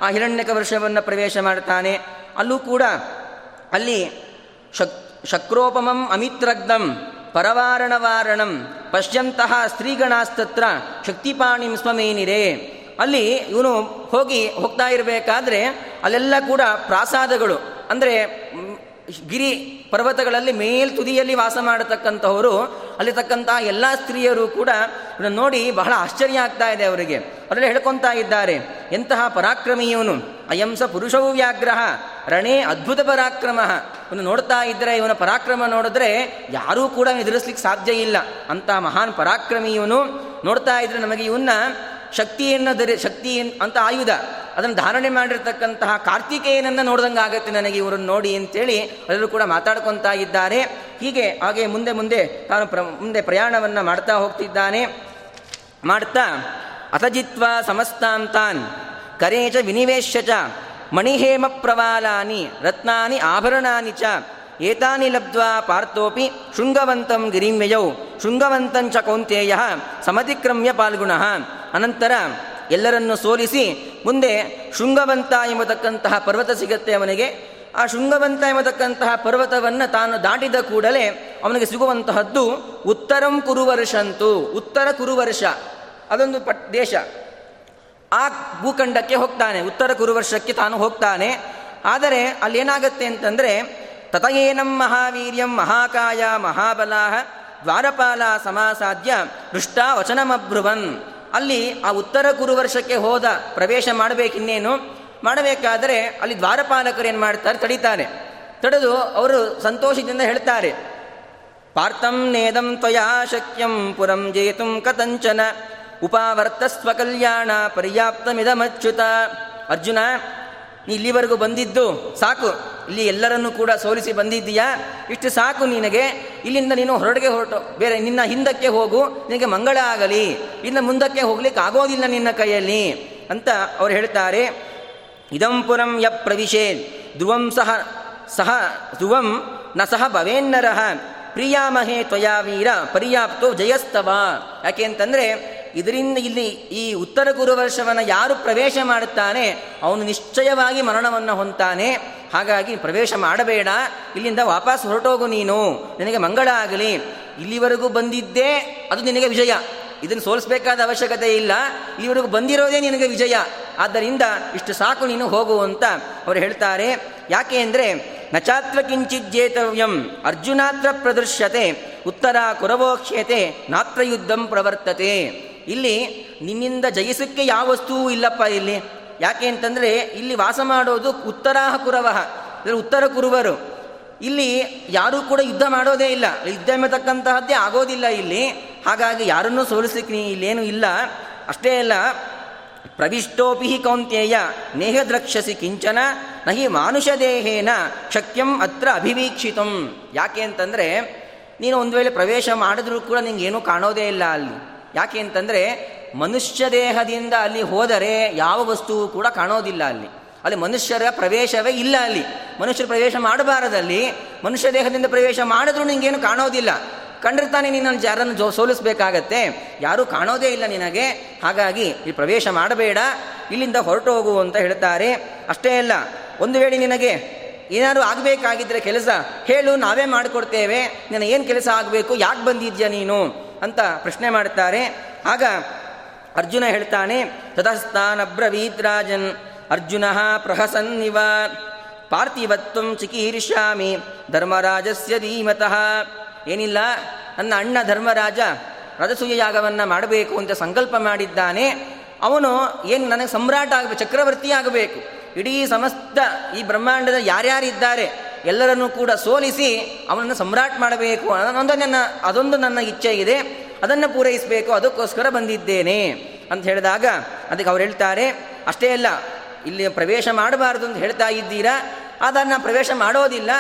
ಆ ಹಿರಣ್ಯಕ ವರ್ಷವನ್ನು ಪ್ರವೇಶ ಮಾಡ್ತಾನೆ ಅಲ್ಲೂ ಕೂಡ ಅಲ್ಲಿ ಶಕ್ ಶಕ್ರೋಪಮಂ ಅಮಿತ್ರಗ್ನಂ ಪರವಾರಣವಾರಣಂ ಪಶ್ಯಂತಹ ಸ್ತ್ರೀಗಣಾಸ್ತತ್ರ ಶಕ್ತಿಪಾಣಿಂ ಸ್ವಮೇನಿರೆ. ಅಲ್ಲಿ ಇವನು ಹೋಗಿ ಹೋಗ್ತಾ ಇರಬೇಕಾದ್ರೆ ಅಲ್ಲೆಲ್ಲ ಕೂಡ ಪ್ರಾಸಾದಗಳು, ಅಂದರೆ ಗಿರಿ ಪರ್ವತಗಳಲ್ಲಿ ಮೇಲ್ ತುದಿಯಲ್ಲಿ ವಾಸ ಮಾಡತಕ್ಕಂಥವರು ಅಲ್ಲಿರ್ತಕ್ಕಂಥ ಎಲ್ಲ ಸ್ತ್ರೀಯರು ಕೂಡ ಇವನ್ನ ನೋಡಿ ಬಹಳ ಆಶ್ಚರ್ಯ ಆಗ್ತಾ ಇದೆ ಅವರಿಗೆ. ಅದರಲ್ಲಿ ಹೇಳ್ಕೊತಾ ಇದ್ದಾರೆ, ಎಂತಹ ಪರಾಕ್ರಮಿಯವನು ಅಯಂಸ ಪುರುಷವು ವ್ಯಾಗ್ರಹ ರಣೇ ಅದ್ಭುತ ಪರಾಕ್ರಮ. ಇವನು ನೋಡ್ತಾ ಇದ್ದರೆ ಇವನ ಪರಾಕ್ರಮ ನೋಡಿದ್ರೆ ಯಾರೂ ಕೂಡ ಎದುರಿಸ್ಲಿಕ್ಕೆ ಸಾಧ್ಯ ಇಲ್ಲ. ಅಂತ ಮಹಾನ್ ಪರಾಕ್ರಮಿ ಇವನು. ನೋಡ್ತಾ ಇದ್ರೆ ನಮಗೆ ಇವನ್ನ ಶಕ್ತಿಯನ್ನು ದರಿ, ಶಕ್ತಿ ಅಂತ ಆಯುಧ. ಅದನ್ನು ಧಾರಣೆ ಮಾಡಿರ್ತಕ್ಕಂತಹ ಕಾರ್ತಿಕೇಯನನ್ನು ನೋಡ್ದಂಗೆ ಆಗತ್ತೆ ನನಗೆ ಇವರನ್ನು ನೋಡಿ ಅಂತೇಳಿ ಎಲ್ಲರೂ ಕೂಡ ಮಾತಾಡ್ಕೊತಾ ಇದ್ದಾರೆ. ಹೀಗೆ ಹಾಗೆ ಮುಂದೆ ಮುಂದೆ ತಾನು ಪ್ರ, ಮುಂದೆ ಪ್ರಯಾಣವನ್ನು ಮಾಡ್ತಾ ಹೋಗ್ತಿದ್ದಾನೆ. ಮಾಡ್ತಾ ಅಥಜಿತ್ವ ಸಮಸ್ತಾಂತಾನ್, ಕರೇಚ ವಿನಿವೇಶ್ಯ ಚ ಮಣಿಹೇಮ ಪ್ರವಾಲಾನಿ, ರತ್ನಾನಿ ಆಭರಣಾನಿ ಚ, ಏತಾನಿ ಲಬ್ಧ್ವಾ ಪಾರ್ಥೋಪಿ, ಶೃಂಗವಂತಂ ಗಿರಿಮ್ಯಯೌ ಶೃಂಗವಂತಂಚ ಕೌಂತೇಯ ಸಮತಿಕ್ರಮ್ಯ ಪಾಲ್ಗುಣ. ಅನಂತರ ಎಲ್ಲರನ್ನು ಸೋಲಿಸಿ, ಮುಂದೆ ಶೃಂಗವಂತ ಎಂಬತಕ್ಕಂತಹ ಪರ್ವತ ಸಿಗತ್ತೆ ಅವನಿಗೆ. ಆ ಶೃಂಗವಂತ ಎಂಬತಕ್ಕಂತಹ ಪರ್ವತವನ್ನು ತಾನು ದಾಟಿದ ಕೂಡಲೇ ಅವನಿಗೆ ಸಿಗುವಂತಹದ್ದು ಉತ್ತರಂ ಕುರುವರ್ಷಂತು, ಉತ್ತರ ಕುರುವರ್ಷ. ಅದೊಂದು ಪಟ್ ದೇಶ. ಆ ಭೂಖಂಡಕ್ಕೆ ಹೋಗ್ತಾನೆ. ಉತ್ತರ ಕುರುವರ್ಷಕ್ಕೆ ತಾನು ಹೋಗ್ತಾನೆ. ಆದರೆ ಅಲ್ಲಿ ಏನಾಗತ್ತೆ ಅಂತಂದರೆ ತತಯೇನಂ ಮಹಾವೀರ್ಯಂ ಮಹಾಕಾಯ ಮಹಾಬಲಾಹ ದ್ವಾರಪಾಲ ಸಮಾಸಾಧ್ಯ ದೃಷ್ಟ ವಚನಮಬ್ರುವನ್. ಅಲ್ಲಿ ಆ ಉತ್ತರ ಕುರುವರ್ಷಕ್ಕೆ ಹೋದ ಪ್ರವೇಶ ಮಾಡಬೇಕಿನ್ನೇನು? ಮಾಡಬೇಕಾದರೆ ಅಲ್ಲಿ ದ್ವಾರಪಾಲಕರು ಏನು ಮಾಡ್ತಾರೆ? ತಡಿತಾರೆ. ತಡೆದು ಅವರು ಸಂತೋಷದಿಂದ ಹೇಳ್ತಾರೆ. ಪಾರ್ಥಂ ನೇದಂ ತ್ವಯಾ ಶಕ್ಯಂ ಪುರಂ ಜೇತುಂ ಕಥಂಚನ ಉಪಾವರ್ತಸ್ವ ಕಲ್ಯಾಣ ಪರ್ಯಾಪ್ತಮಿದಮಚ್ಯುತ. ಅರ್ಜುನ, ನೀ ಇಲ್ಲಿವರೆಗೂ ಬಂದಿದ್ದು ಸಾಕು. ಇಲ್ಲಿ ಎಲ್ಲರನ್ನೂ ಕೂಡ ಸೋಲಿಸಿ ಬಂದಿದ್ದೀಯಾ? ಇಷ್ಟು ಸಾಕು ನಿನಗೆ. ಇಲ್ಲಿಂದ ನೀನು ಹೊರಡಿಗೆ ಹೊರಟು. ಬೇರೆ ನಿನ್ನ ಹಿಂದಕ್ಕೆ ಹೋಗು. ನಿನಗೆ ಮಂಗಳ ಆಗಲಿ. ಇನ್ನು ಮುಂದಕ್ಕೆ ಹೋಗ್ಲಿಕ್ಕೆ ಆಗೋದಿಲ್ಲ ನಿನ್ನ ಕೈಯಲ್ಲಿ. ಅಂತ ಅವ್ರು ಹೇಳ್ತಾರೆ. ಇದಂಪುರಂ ಯ ಪ್ರವಿಶೇ ಧ್ರುವಂ ಸಹ ಸಹ, ಧ್ರುವಂ ನ ಸಹ ಭವೇನ್ನರಹ ಪ್ರಿಯಾಮಹೇ ತ್ವಯಾ ವೀರ, ಪರ್ಯಾಪ್ತೋ ಜಯಸ್ತವ. ಯಾಕೆ ಅಂತಂದರೆ ಇದರಿಂದ ಇಲ್ಲಿ ಈ ಉತ್ತರ ಗುರುವರ್ಷವನ್ನು ಯಾರು ಪ್ರವೇಶ ಮಾಡುತ್ತಾನೆ, ಅವನು ನಿಶ್ಚಯವಾಗಿ ಮರಣವನ್ನು ಹೊಂತಾನೆ ಹಾಗಾಗಿ ಪ್ರವೇಶ ಮಾಡಬೇಡ, ಇಲ್ಲಿಂದ ವಾಪಸ್ ಹೊರಟೋಗು ನೀನು, ನಿನಗೆ ಮಂಗಳ ಆಗಲಿ. ಇಲ್ಲಿವರೆಗೂ ಬಂದಿದ್ದೇ ಅದು ನಿನಗೆ ವಿಜಯ. ಇದನ್ನು ಸೋಲಿಸಬೇಕಾದ ಅವಶ್ಯಕತೆ ಇಲ್ಲ, ಇಲ್ಲಿವರೆಗೂ ಬಂದಿರೋದೇ ನಿನಗೆ ವಿಜಯ. ಆದ್ದರಿಂದ ಇಷ್ಟು ಸಾಕು ನೀನು ಹೋಗು ಅಂತ ಅವರು ಹೇಳ್ತಾರೆ. ಯಾಕೆ ಅಂದರೆ, ನಚಾತ್ವ ಕಿಂಚಿತ್ ಜೇತವ್ಯಂ, ಅರ್ಜುನಾತ್ರ ಪ್ರದೃಶ್ಯತೆ, ಉತ್ತರ ಕುರವೋಕ್ಷ್ಯತೆ ನಾತ್ರ ಯುದ್ಧಂ ಪ್ರವರ್ತತೆ. ಇಲ್ಲಿ ನಿನ್ನಿಂದ ಜಯಿಸಕ್ಕೆ ಯಾವ ವಸ್ತುವೂ ಇಲ್ಲಪ್ಪ ಇಲ್ಲಿ. ಯಾಕೆ ಅಂತಂದರೆ ಇಲ್ಲಿ ವಾಸ ಮಾಡೋದು ಉತ್ತರಾಹ ಕುರವಹ ಉತ್ತರ ಕುರುವರು. ಇಲ್ಲಿ ಯಾರೂ ಕೂಡ ಯುದ್ಧ ಮಾಡೋದೇ ಇಲ್ಲ. ಯುದ್ಧ ಎಂಬತಕ್ಕಂತಹದ್ದೇ ಆಗೋದಿಲ್ಲ ಇಲ್ಲಿ. ಹಾಗಾಗಿ ಯಾರನ್ನೂ ಸೋಲಿಸಲಿಕ್ಕೆ ನೀ ಇಲ್ಲೇನೂ ಇಲ್ಲ. ಅಷ್ಟೇ ಅಲ್ಲ ಪ್ರವಿಷ್ಟೋಪಿ ಕೌಂತ್ಯೇಯ ನೇಹದ್ರಕ್ಷಸಿ ಕಿಂಚನ, ನಹಿ ಮಾನುಷ ದೇಹೇನ, ಶಕ್ಯಂ ಅತ್ರ ಅಭಿವೀಕ್ಷಿತಂ. ಯಾಕೆ ಅಂತಂದರೆ, ನೀನು ಒಂದು ವೇಳೆ ಪ್ರವೇಶ ಮಾಡಿದ್ರೂ ಕೂಡ ನಿಂಗೆ ಏನೂ ಕಾಣೋದೇ ಇಲ್ಲ ಅಲ್ಲಿ. ಯಾಕೆ ಅಂತಂದರೆ ಮನುಷ್ಯ ದೇಹದಿಂದ ಅಲ್ಲಿ ಹೋದರೆ ಯಾವ ವಸ್ತುವು ಕೂಡ ಕಾಣೋದಿಲ್ಲ ಅಲ್ಲಿ. ಅಲ್ಲಿ ಮನುಷ್ಯರ ಪ್ರವೇಶವೇ ಇಲ್ಲ ಅಲ್ಲಿ. ಮನುಷ್ಯರು ಪ್ರವೇಶ ಮಾಡಬಾರದಲ್ಲಿ. ಮನುಷ್ಯ ದೇಹದಿಂದ ಪ್ರವೇಶ ಮಾಡಿದ್ರೂ ನಿಂಗೇನು ಕಾಣೋದಿಲ್ಲ. ಕಂಡಿರ್ತಾನೆ ನಿನ್ನನ್ನು ಯಾರನ್ನು ಸೋಲಿಸಬೇಕಾಗತ್ತೆ. ಯಾರೂ ಕಾಣೋದೇ ಇಲ್ಲ ನಿನಗೆ. ಹಾಗಾಗಿ ಈ ಪ್ರವೇಶ ಮಾಡಬೇಡ. ಇಲ್ಲಿಂದ ಹೊರಟು ಹೋಗು ಅಂತ ಹೇಳ್ತಾರೆ. ಅಷ್ಟೇ ಅಲ್ಲ, ಒಂದು ವೇಳೆ ನಿನಗೆ ಏನಾದರೂ ಆಗಬೇಕಾಗಿದ್ದರೆ ಕೆಲಸ, ಹೇಳು, ನಾವೇ ಮಾಡಿಕೊಡ್ತೇವೆ. ಏನು ಕೆಲಸ ಆಗಬೇಕು? ಯಾಕೆ ಬಂದಿದ್ಯಾ ನೀನು? ಅಂತ ಪ್ರಶ್ನೆ ಮಾಡುತ್ತಾರೆ. ಆಗ ಅರ್ಜುನ ಹೇಳ್ತಾನೆ ತತಸ್ಥಾನಬ್ರವೀತ್ ರಾಜನ್ ಅರ್ಜುನ ಪ್ರಹಸನ್ನಿವ ಪಾರ್ಥಿವತ್ವ ಚಿಕೀರ್ಷ್ಯಾಮಿ ಧರ್ಮರಾಜಸ್ಯ ಧೀಮತಃ. ಏನಿಲ್ಲ, ನನ್ನ ಅಣ್ಣ ಧರ್ಮರಾಜ ರಜಸೂಯ ಯಾಗವನ್ನು ಮಾಡಬೇಕು ಅಂತ ಸಂಕಲ್ಪ ಮಾಡಿದ್ದಾನೆ. ಅವನು ಏನು ನನಗೆ ಸಮ್ರಾಟ ಆಗಬೇಕು, ಚಕ್ರವರ್ತಿ ಆಗಬೇಕು, ಇಡೀ ಸಮಸ್ತ ಈ ಬ್ರಹ್ಮಾಂಡದ ಯಾರ್ಯಾರಿದ್ದಾರೆ ಎಲ್ಲರನ್ನೂ ಕೂಡ ಸೋಲಿಸಿ ಅವನನ್ನು ಸಮ್ರಾಟ್ ಮಾಡಬೇಕು. ಅನ್ನೊಂದು ನನ್ನ ಅದೊಂದು ನನ್ನ ಇಚ್ಛೆ ಇದೆ ಅದನ್ನು ಪೂರೈಸಬೇಕು. ಅದಕ್ಕೋಸ್ಕರ ಬಂದಿದ್ದೇನೆ ಅಂತ ಹೇಳಿದಾಗ ಅದಕ್ಕೆ ಅವ್ರು ಹೇಳ್ತಾರೆ, ಅಷ್ಟೇ ಅಲ್ಲ, ಇಲ್ಲಿ ಪ್ರವೇಶ ಮಾಡಬಾರ್ದು ಅಂತ ಹೇಳ್ತಾ ಇದ್ದೀರಾ? ಅದನ್ನು ಪ್ರವೇಶ ಮಾಡೋದಿಲ್ಲ.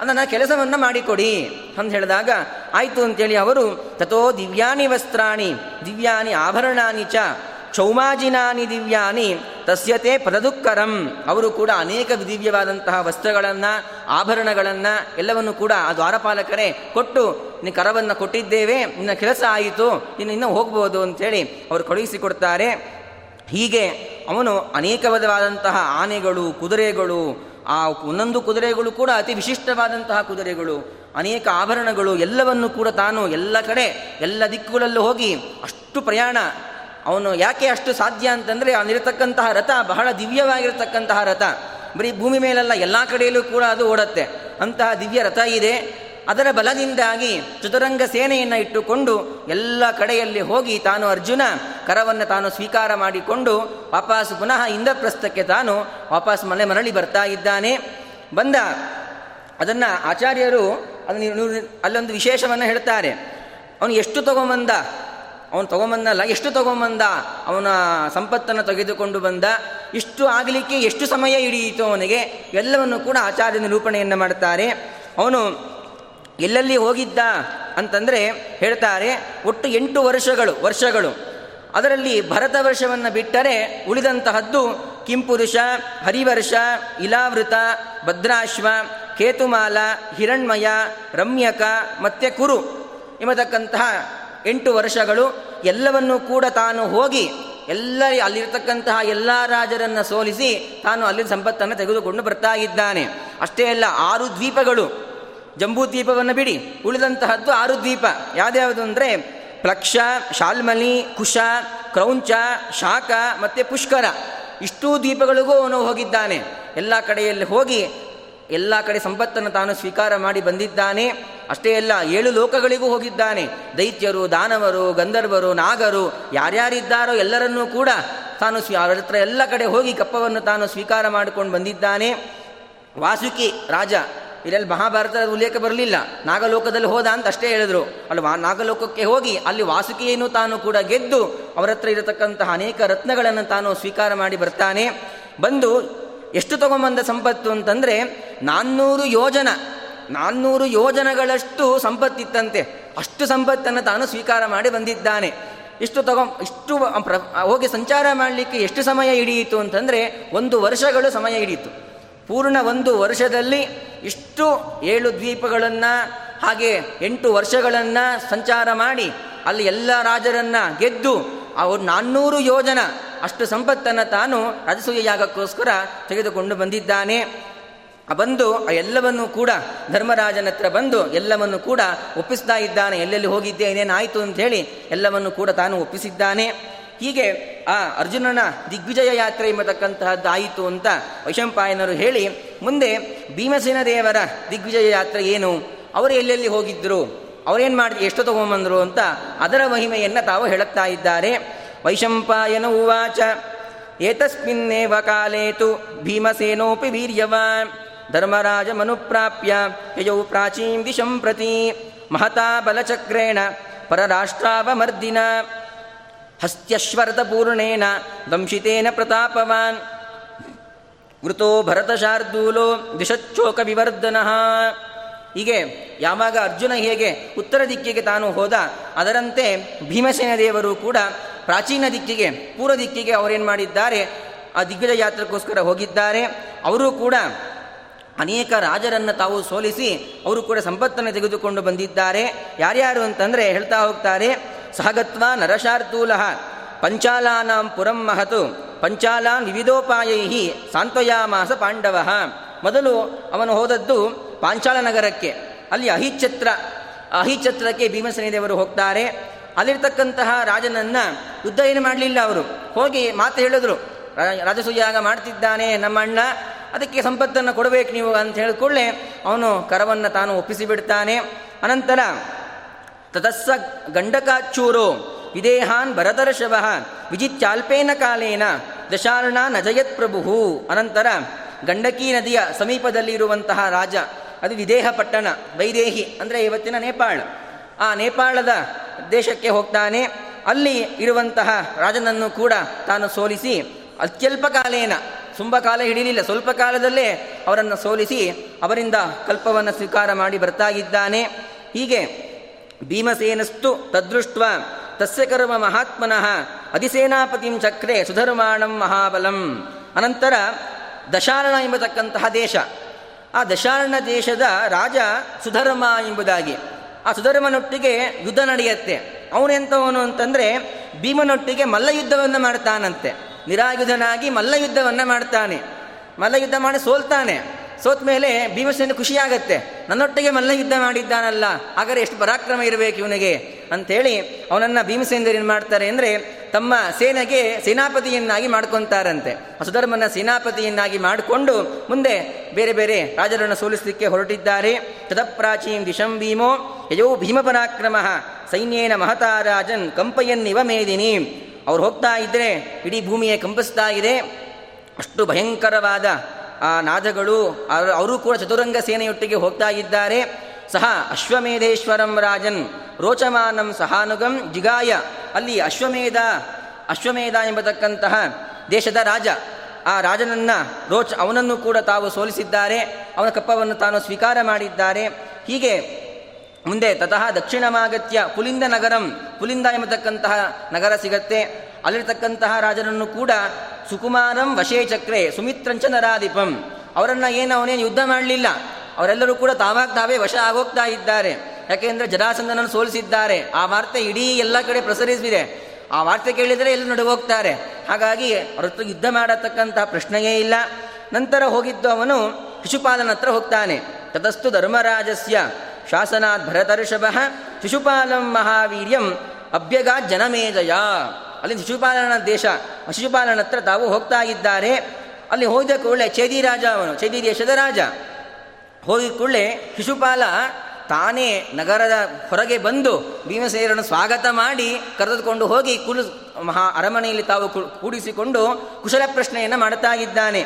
ಅದನ್ನು ಕೆಲಸವನ್ನು ಮಾಡಿಕೊಡಿ. ಅಂತ ಹೇಳಿದಾಗ, ಆಯಿತು ಅಂತೇಳಿ ಅವರು ತಥೋ ದಿವ್ಯಾನಿ ವಸ್ತ್ರಾಣಿ, ದಿವ್ಯಾನಿ ಆಭರಣಾನಿ ಚ ಚೌಮಾಜಿನಾನಿ ದಿವ್ಯಾನಿ, ತಸ್ಯತೆ ಪದದುಕ್ಕರಂ ಅವರು ಕೂಡ ಅನೇಕ ದಿವ್ಯವಾದಂತಹ ವಸ್ತ್ರಗಳನ್ನು, ಆಭರಣಗಳನ್ನು, ಎಲ್ಲವನ್ನು ಕೂಡ ಆ ದ್ವಾರಪಾಲಕರೇ ಕೊಟ್ಟು ನಿನ್ನ ಕರವನ್ನು ಕೊಟ್ಟಿದ್ದೇವೆ, ನಿನ್ನ ಕೆಲಸ ಆಯಿತು ಇನ್ನು ಇನ್ನೂ ಹೋಗ್ಬೋದು ಅಂಥೇಳಿ ಅವರು ಕಳುಹಿಸಿಕೊಡ್ತಾರೆ. ಹೀಗೆ ಅವನು ಅನೇಕ ವಿಧವಾದಂತಹ ಆನೆಗಳು, ಕುದುರೆಗಳು, ಆ ಒಂದೊಂದು ಕುದುರೆಗಳು ಕೂಡ ಅತಿ ವಿಶಿಷ್ಟವಾದಂತಹ ಕುದುರೆಗಳು. ಅನೇಕ ಆಭರಣಗಳು ಎಲ್ಲವನ್ನು ಕೂಡ ತಾನು ಎಲ್ಲ ಕಡೆ, ಎಲ್ಲ ದಿಕ್ಕುಗಳಲ್ಲೂ ಹೋಗಿ ಅಷ್ಟು ಪ್ರಯಾಣ ಅವನು ಯಾಕೆ ಅಷ್ಟು ಸಾಧ್ಯ ಅಂತಂದರೆ ಅವನಿರತಕ್ಕಂತಹ ರಥ ಬಹಳ ದಿವ್ಯವಾಗಿರತಕ್ಕಂತಹ ರಥ. ಬರೀ ಭೂಮಿ ಮೇಲೆಲ್ಲ, ಎಲ್ಲ ಕಡೆಯಲ್ಲೂ ಕೂಡ ಅದು ಓಡತ್ತೆ. ಅಂತಹ ದಿವ್ಯ ರಥ ಇದೆ. ಅದರ ಬಲದಿಂದಾಗಿ ಚತುರಂಗ ಸೇನೆಯನ್ನು ಇಟ್ಟುಕೊಂಡು ಎಲ್ಲ ಕಡೆಯಲ್ಲಿ ಹೋಗಿ ತಾನು ಅರ್ಜುನ ಕರವನ್ನು ತಾನು ಸ್ವೀಕಾರ ಮಾಡಿಕೊಂಡು ವಾಪಸ್ ಪುನಃ ಇಂದ್ರಪ್ರಸ್ಥಕ್ಕೆ ತಾನು ವಾಪಸ್ ಮನೆ ಮರಳಿ ಬರ್ತಾ ಇದ್ದಾನೆ. ಬಂದ ಅದನ್ನು ಆಚಾರ್ಯರು ಅದನ್ನು ಅಲ್ಲೊಂದು ವಿಶೇಷವನ್ನು ಹೇಳ್ತಾರೆ. ಅವನು ಎಷ್ಟು ತಗೊಂಬಂದ? ಅವನು ತಗೊಂಬಂದಲ್ಲ, ಎಷ್ಟು ತಗೊಂಬಂದ? ಅವನ ಸಂಪತ್ತನ್ನು ತೆಗೆದುಕೊಂಡು ಬಂದ. ಇಷ್ಟು ಆಗಲಿಕ್ಕೆ ಎಷ್ಟು ಸಮಯ ಹಿಡಿಯಿತು ಅವನಿಗೆ? ಎಲ್ಲವನ್ನು ಕೂಡ ಆಚಾರ್ಯ ನಿರೂಪಣೆಯನ್ನು ಮಾಡ್ತಾರೆ. ಅವನು ಎಲ್ಲೆಲ್ಲಿ ಹೋಗಿದ್ದ ಅಂತಂದರೆ ಹೇಳ್ತಾರೆ, ಒಟ್ಟು ಎಂಟು ವರ್ಷಗಳು ವರ್ಷಗಳು. ಅದರಲ್ಲಿ ಭರತ ವರ್ಷವನ್ನು ಬಿಟ್ಟರೆ ಉಳಿದಂತಹದ್ದು ಕಿಂಪುರುಷ, ಹರಿವರ್ಷ, ಇಲಾವೃತ, ಭದ್ರಾಶ್ವ, ಕೇತುಮಾಲ, ಹಿರಣ್ಮಯ, ರಮ್ಯಕ, ಮತ್ತು ಕುರು. ಎಂಬತಕ್ಕಂತಹ ಎಂಟು ವರ್ಷಗಳು ಎಲ್ಲವನ್ನೂ ಕೂಡ ತಾನು ಹೋಗಿ ಎಲ್ಲ ಅಲ್ಲಿರ್ತಕ್ಕಂತಹ ಎಲ್ಲ ರಾಜರನ್ನು ಸೋಲಿಸಿ ತಾನು ಅಲ್ಲಿ ಸಂಪತ್ತನ್ನು ತೆಗೆದುಕೊಂಡು ಬರ್ತಾ ಇದ್ದಾನೆ. ಅಷ್ಟೇ ಅಲ್ಲ, ಆರು ದ್ವೀಪಗಳು. ಜಂಬೂ ದ್ವೀಪವನ್ನು ಬಿಡಿ, ಉಳಿದಂತಹದ್ದು ಆರು ದ್ವೀಪ. ಯಾವ್ದ್ಯಾವುದು ಅಂದರೆ ಪ್ಲಕ್ಷ, ಶಾಲ್ಮಲಿ, ಕುಶ, ಕ್ರೌಂಚ, ಶಾಖ ಮತ್ತು ಪುಷ್ಕರ. ಇಷ್ಟೂ ದ್ವೀಪಗಳಿಗೂ ಅವನು ಹೋಗಿದ್ದಾನೆ. ಎಲ್ಲ ಕಡೆಯಲ್ಲಿ ಹೋಗಿ ಎಲ್ಲ ಕಡೆ ಸಂಪತ್ತನ್ನು ತಾನು ಸ್ವೀಕಾರ ಮಾಡಿ ಬಂದಿದ್ದಾನೆ. ಅಷ್ಟೇ ಅಲ್ಲ, ಏಳು ಲೋಕಗಳಿಗೂ ಹೋಗಿದ್ದಾನೆ. ದೈತ್ಯರು, ದಾನವರು, ಗಂಧರ್ವರು, ನಾಗರು, ಯಾರ್ಯಾರಿದ್ದಾರೋ ಎಲ್ಲರನ್ನೂ ಕೂಡ ತಾನು ಸ್ವೀ ಹತ್ರ ಎಲ್ಲ ಕಡೆ ಹೋಗಿ ಕಪ್ಪವನ್ನು ತಾನು ಸ್ವೀಕಾರ ಮಾಡಿಕೊಂಡು ಬಂದಿದ್ದಾನೆ. ವಾಸುಕಿ ರಾಜ ಇದರಲ್ಲಿ ಮಹಾಭಾರತದ ಉಲ್ಲೇಖ ಬರಲಿಲ್ಲ. ನಾಗಲೋಕದಲ್ಲಿ ಹೋದ ಅಂತ ಅಷ್ಟೇ ಹೇಳಿದ್ರು. ಅಲ್ಲಿ ನಾಗಲೋಕಕ್ಕೆ ಹೋಗಿ ಅಲ್ಲಿ ವಾಸುಕಿಯನ್ನು ತಾನು ಕೂಡ ಗೆದ್ದು ಅವರ ಹತ್ರ ಇರತಕ್ಕಂತಹ ಅನೇಕ ರತ್ನಗಳನ್ನು ತಾನು ಸ್ವೀಕಾರ ಮಾಡಿ ಬರ್ತಾನೆ. ಬಂದು ಎಷ್ಟು ತಗೊಂಬಂದ ಸಂಪತ್ತು ಅಂತಂದರೆ ನಾನ್ನೂರು ಯೋಜನ, ನಾನ್ನೂರು ಯೋಜನಗಳಷ್ಟು ಸಂಪತ್ತಿತ್ತಂತೆ. ಅಷ್ಟು ಸಂಪತ್ತನ್ನು ತಾನು ಸ್ವೀಕಾರ ಮಾಡಿ ಬಂದಿದ್ದಾನೆ. ಇಷ್ಟು ತಗೊ, ಇಷ್ಟು ಹೋಗಿ ಸಂಚಾರ ಮಾಡಲಿಕ್ಕೆ ಎಷ್ಟು ಸಮಯ ಹಿಡಿಯಿತು ಅಂತಂದರೆ ಒಂದು ವರ್ಷಗಳು ಸಮಯ ಹಿಡಿಯಿತು. ಪೂರ್ಣ ಒಂದು ವರ್ಷದಲ್ಲಿ ಇಷ್ಟು ಏಳು ದ್ವೀಪಗಳನ್ನು, ಹಾಗೆ ಎಂಟು ವರ್ಷಗಳನ್ನು ಸಂಚಾರ ಮಾಡಿ, ಅಲ್ಲಿ ಎಲ್ಲ ರಾಜರನ್ನು ಗೆದ್ದು ಅವರು ನಾನ್ನೂರು ಯೋಜನ, ಅಷ್ಟು ಸಂಪತ್ತನ್ನು ತಾನು ರಾಜಸೂಯ ಯಾಗಕ್ಕೋಸ್ಕರ ತೆಗೆದುಕೊಂಡು ಬಂದಿದ್ದಾನೆ. ಬಂದು ಎಲ್ಲವನ್ನೂ ಕೂಡ ಧರ್ಮರಾಜನ ಹತ್ರ ಬಂದು, ಎಲ್ಲವನ್ನು ಕೂಡ ಒಪ್ಪಿಸ್ತಾ ಇದ್ದಾನೆ. ಎಲ್ಲೆಲ್ಲಿ ಹೋಗಿದ್ದೆ ಏನೇನಾಯಿತು ಅಂತ ಹೇಳಿ ಎಲ್ಲವನ್ನು ಕೂಡ ತಾನು ಒಪ್ಪಿಸಿದ್ದಾನೆ. ಹೀಗೆ ಆ ಅರ್ಜುನನ ದಿಗ್ವಿಜಯ ಯಾತ್ರೆ ಎಂಬತಕ್ಕಂತಹದ್ದು ಆಯಿತು ಅಂತ ವೈಶಂಪಾಯನರು ಹೇಳಿ, ಮುಂದೆ ಭೀಮಸೇನ ದೇವರ ದಿಗ್ವಿಜಯ ಯಾತ್ರೆ ಏನು? ಅವರು ಎಲ್ಲೆಲ್ಲಿ ಹೋಗಿದ್ದರು ಅವರೇನು ಮಾಡಿ ಎಷ್ಟು ತಗೊಂಬಂದರು ಅಂತ ಅದರ ಮಹಿಮೆಯನ್ನು ತಾವು ಹೇಳುತ್ತಾ ಇದ್ದಾರೆ. ವೈಶಂಪಾಯನ ಉವಾಚ, ಏತಸ್ಮಿನ್ನೇವ ಕಾಲೇತು, ಭೀಮಸೇನೋಪಿ ವೀರ್ಯವಾನ್ ಧರ್ಮರಾಜ ಮನುಪ್ರಾಪ್ಯ ಯಜೌ ಪ್ರಾಚೀಂ ದಿಶಂ ಪ್ರತಿ ಮಹತಾ ಬಲಚಕ್ರೇಣ ಪರರಾಷ್ಟ್ರಾವಮರ್ದಿನ ಹಸ್ತ್ಯಶ್ವರತಪೂರ್ಣೇನ ದಂಶಿತೇನ ಪ್ರತಾಪವಾನ್, ವೃತೋ ಭರತಶಾರ್ದೂಲೋ ದಿಶಚ್ಚೋಕ ವಿವರ್ಧನ ಹೀಗೆ ಯಾವಾಗ ಅರ್ಜುನ ಹೇಗೆ ಉತ್ತರ ದಿಕ್ಕಿಗೆ ತಾನು ಹೋದ, ಅದರಂತೆ ಭೀಮಸೇನ ದೇವರು ಕೂಡ ಪ್ರಾಚೀನ ದಿಕ್ಕಿಗೆ, ಪೂರ್ವ ದಿಕ್ಕಿಗೆ ಅವರೇನು ಮಾಡಿದ್ದಾರೆ, ಆ ದಿಗ್ಗಜ ಯಾತ್ರೆಗೋಸ್ಕರ ಹೋಗಿದ್ದಾರೆ. ಅವರು ಕೂಡ ಅನೇಕ ರಾಜರನ್ನು ತಾವು ಸೋಲಿಸಿ ಅವರು ಕೂಡ ಸಂಪತ್ತನ್ನು ತೆಗೆದುಕೊಂಡು ಬಂದಿದ್ದಾರೆ. ಯಾರ್ಯಾರು ಅಂತಂದರೆ ಹೇಳ್ತಾ ಹೋಗ್ತಾರೆ, ಸಹಗತ್ವ ನರಶಾರ್ತೂಲ ಪಂಚಾಲಾನಾಂ ಪುರಂ ಮಹತು, ಪಂಚಾಲಾನ್ ವಿವಿಧೋಪಾಯೈ ಸಾಂತ್ವಯಾಮಾಸ ಪಾಂಡವ. ಮೊದಲು ಅವನು ಹೋದದ್ದು ಪಾಂಚಾಲ ನಗರಕ್ಕೆ. ಅಲ್ಲಿ ಅಹಿಚ್ಛತ್ರ, ಅಹಿಚ್ಛತ್ರಕ್ಕೆ ಭೀಮಸೇನ ದೇವರು ಹೋಗ್ತಾರೆ. ಅಲ್ಲಿರ್ತಕ್ಕಂತಹ ರಾಜನನ್ನು ಯುದ್ಧ ಏನು ಮಾಡಲಿಲ್ಲ ಅವರು. ಹೋಗಿ ಮಾತು ಹೇಳಿದ್ರು. ರಾಜಸೂಯಾಗ ಮಾಡ್ತಿದ್ದಾನೆ ನಮ್ಮ ಅಣ್ಣ, ಅದಕ್ಕೆ ಸಂಪತ್ತನ್ನು ಕೊಡಬೇಕು ನೀವು ಅಂತ ಹೇಳಿಕೊಳ್ಳೆ ಅವನು ಕರವನ್ನು ತಾನು ಒಪ್ಪಿಸಿ ಬಿಡ್ತಾನೆ. ಅನಂತರ, ತತಸ್ಸ ಗಂಡಕಾಚೂರು ವಿದೇಹಾನ್ ಭರತರ್ಷಭ, ವಿಜಿತ್ಯಾಲ್ಪೇನ ಕಾಲೇನ, ದಶಾರ್ಣ ನಜಯತ್ ಪ್ರಭು ಅನಂತರ ಗಂಡಕಿ ನದಿಯ ಸಮೀಪದಲ್ಲಿರುವಂತಹ ರಾಜ, ಅದು ವಿದೇಹ ಪಟ್ಟಣ ವೈದೇಹಿ, ಅಂದರೆ ಇವತ್ತಿನ ನೇಪಾಳ. ಆ ನೇಪಾಳದ ದೇಶಕ್ಕೆ ಹೋಗ್ತಾನೆ. ಅಲ್ಲಿ ಇರುವಂತಹ ರಾಜನನ್ನು ಕೂಡ ತಾನು ಸೋಲಿಸಿ, ಅತ್ಯಲ್ಪ ಕಾಲೇನ, ತುಂಬ ಕಾಲ ಹಿಡಿಯಲಿಲ್ಲ ಸ್ವಲ್ಪ ಕಾಲದಲ್ಲೇ ಅವರನ್ನು ಸೋಲಿಸಿ ಅವರಿಂದ ಕಲ್ಪವನ್ನು ಸ್ವೀಕಾರ ಮಾಡಿ ಬರ್ತಾಗಿದ್ದಾನೆ. ಹೀಗೆ ಭೀಮಸೇನಸ್ತು ತದೃಷ್ಟ ತಸ್ಯ ಕರ್ಮ ಮಹಾತ್ಮನಃ ಅಧಿಸೇನಾಪತಿಂ ಚಕ್ರೆ ಸುಧರ್ಮಾಣಂ ಮಹಾಬಲಂ. ಅನಂತರ ದಶಾರಣ ಎಂಬತಕ್ಕಂತಹ ದೇಶ. ಆ ದಶಾರಣ ದೇಶದ ರಾಜ ಸುಧರ್ಮ ಎಂಬುದಾಗಿ. ಆ ಸುಧರ್ಮನೊಟ್ಟಿಗೆ ಯುದ್ಧ ನಡೆಯುತ್ತೆ. ಅವನೆಂಥವನು ಅಂತಂದರೆ ಭೀಮನೊಟ್ಟಿಗೆ ಮಲ್ಲಯುದ್ಧವನ್ನು ಮಾಡ್ತಾನಂತೆ. ನಿರಾಯುಧನಾಗಿ ಮಲ್ಲಯುದ್ಧವನ್ನು ಮಾಡ್ತಾನೆ. ಮಲ್ಲಯುದ್ಧ ಮಾಡಿ ಸೋಲ್ತಾನೆ. ಸೋತ ಮೇಲೆ ಭೀಮಸೇನ ಖುಷಿಯಾಗತ್ತೆ. ನನ್ನೊಟ್ಟಿಗೆ ಮಲ್ಲ ಯುದ್ಧ ಮಾಡಿದ್ದಾನಲ್ಲ, ಹಾಗಾದ್ರೆ ಎಷ್ಟು ಪರಾಕ್ರಮ ಇರಬೇಕು ಇವನಿಗೆ? ಅಂಥೇಳಿ ಅವನನ್ನು ಭೀಮಸೇನರು ಏನು ಮಾಡ್ತಾರೆ ಅಂದರೆ ತಮ್ಮ ಸೇನೆಗೆ ಸೇನಾಪತಿಯನ್ನಾಗಿ ಮಾಡ್ಕೊತಾರಂತೆ. ಸುಧರ್ಮನ ಸೇನಾಪತಿಯನ್ನಾಗಿ ಮಾಡಿಕೊಂಡು ಮುಂದೆ ಬೇರೆ ಬೇರೆ ರಾಜರನ್ನು ಸೋಲಿಸಲಿಕ್ಕೆ ಹೊರಟಿದ್ದಾರೆ. ತದಪ್ರಾಚೀಂ ದಿಶಂ ಭೀಮೋ ಯಯೋ ಭೀಮ ಪರಾಕ್ರಮ. ಸೈನ್ಯೇನ ಮಹತಾ ರಾಜನ್ ಕಂಪಯನ್ನಿವ ಮೇದಿನಿ. ಅವ್ರು ಹೋಗ್ತಾ ಇದ್ದರೆ ಇಡೀ ಭೂಮಿಯೇ ಕಂಪಿಸ್ತಾ ಇದೆ. ಅಷ್ಟು ಭಯಂಕರವಾದ ಆ ನಾದಗಳು, ಅವರು ಕೂಡ ಚತುರಂಗ ಸೇನೆಯೊಟ್ಟಿಗೆ ಹೋಗ್ತಾ ಇದ್ದಾರೆ. ಸಹ ಅಶ್ವಮೇಧೇಶ್ವರಂ ರಾಜನ್ ರೋಚಮಾನಂ ಸಹಾನುಗಂ ಜಿಗಾಯ. ಅಲ್ಲಿ ಅಶ್ವಮೇಧ ಅಶ್ವಮೇಧ ಎಂಬತಕ್ಕಂತಹ ದೇಶದ ರಾಜ, ಆ ರಾಜನನ್ನ ರೋಚ, ಅವನನ್ನು ಕೂಡ ತಾವು ಸೋಲಿಸಿದ್ದಾರೆ. ಅವನ ಕಪ್ಪವನ್ನು ತಾನು ಸ್ವೀಕಾರ ಮಾಡಿದ್ದಾರೆ. ಹೀಗೆ ಮುಂದೆ ತತಃ ದಕ್ಷಿಣಮಾಗತ್ಯ ಪುಲಿಂದ ನಗರಂ, ಪುಲಿಂದ ಎಂಬತಕ್ಕಂತಹ ನಗರ ಸಿಗತ್ತೆ. ಅಲ್ಲಿರ್ತಕ್ಕಂತಹ ರಾಜನನ್ನು ಕೂಡ ಸುಕುಮಾರಂ ವಶೇ ಚಕ್ರೆ ಸುಮಿತ್ರಂಚ ನರಾಧಿಪಂ. ಅವರನ್ನು ಏನು ಅವನೇನು ಯುದ್ಧ ಮಾಡಲಿಲ್ಲ. ಅವರೆಲ್ಲರೂ ಕೂಡ ತಾವಾಗ ತಾವೇ ವಶ ಆಗೋಗ್ತಾ ಇದ್ದಾರೆ. ಯಾಕೆಂದರೆ ಜರಾಸಂದನನ್ನು ಸೋಲಿಸಿದ್ದಾರೆ. ಆ ವಾರ್ತೆ ಇಡೀ ಎಲ್ಲ ಕಡೆ ಪ್ರಸರಿಸಿದೆ. ಆ ವಾರ್ತೆ ಕೇಳಿದರೆ ಎಲ್ಲ ನಡುಗೋಗ್ತಾರೆ. ಹಾಗಾಗಿ ಅವ್ರ ಹತ್ರ ಯುದ್ಧ ಮಾಡತಕ್ಕಂತಹ ಪ್ರಶ್ನೆಯೇ ಇಲ್ಲ. ನಂತರ ಹೋಗಿದ್ದು ಅವನು ಶಿಶುಪಾಲನ ಹತ್ರ ಹೋಗ್ತಾನೆ. ತತಸ್ತು ಧರ್ಮರಾಜಸ್ಯ ಶಾಸನಾತ್ ಭರತರ್ಷಭ ಶಿಶುಪಾಲಂ ಮಹಾವೀರ್ಯಂ ಅಭ್ಯಗಾ ಜನಮೇಜಯ. ಅಲ್ಲಿ ಶಿಶುಪಾಲನ ದೇಶ ಶಿಶುಪಾಲನ ಹತ್ರ ತಾವು ಹೋಗ್ತಾ ಇದ್ದಾರೆ. ಅಲ್ಲಿ ಹೋದ ಕೂಡಲೇ ಚೇದಿ ರಾಜ ಅವನು, ಚೇದಿ ದೇಶದ ರಾಜ. ಹೋಗಿ ಕೂಡಲೇ ಶಿಶುಪಾಲ ತಾನೇ ನಗರದ ಹೊರಗೆ ಬಂದು ಭೀಮಸೇನರನ್ನು ಸ್ವಾಗತ ಮಾಡಿ ಕರೆದುಕೊಂಡು ಹೋಗಿ ಕುಲು, ಮಹಾ ಅರಮನೆಯಲ್ಲಿ ತಾವು ಕೂಡಿಸಿಕೊಂಡು ಕುಶಲ ಪ್ರಶ್ನೆಯನ್ನು ಮಾಡ್ತಾ ಇದ್ದಾನೆ.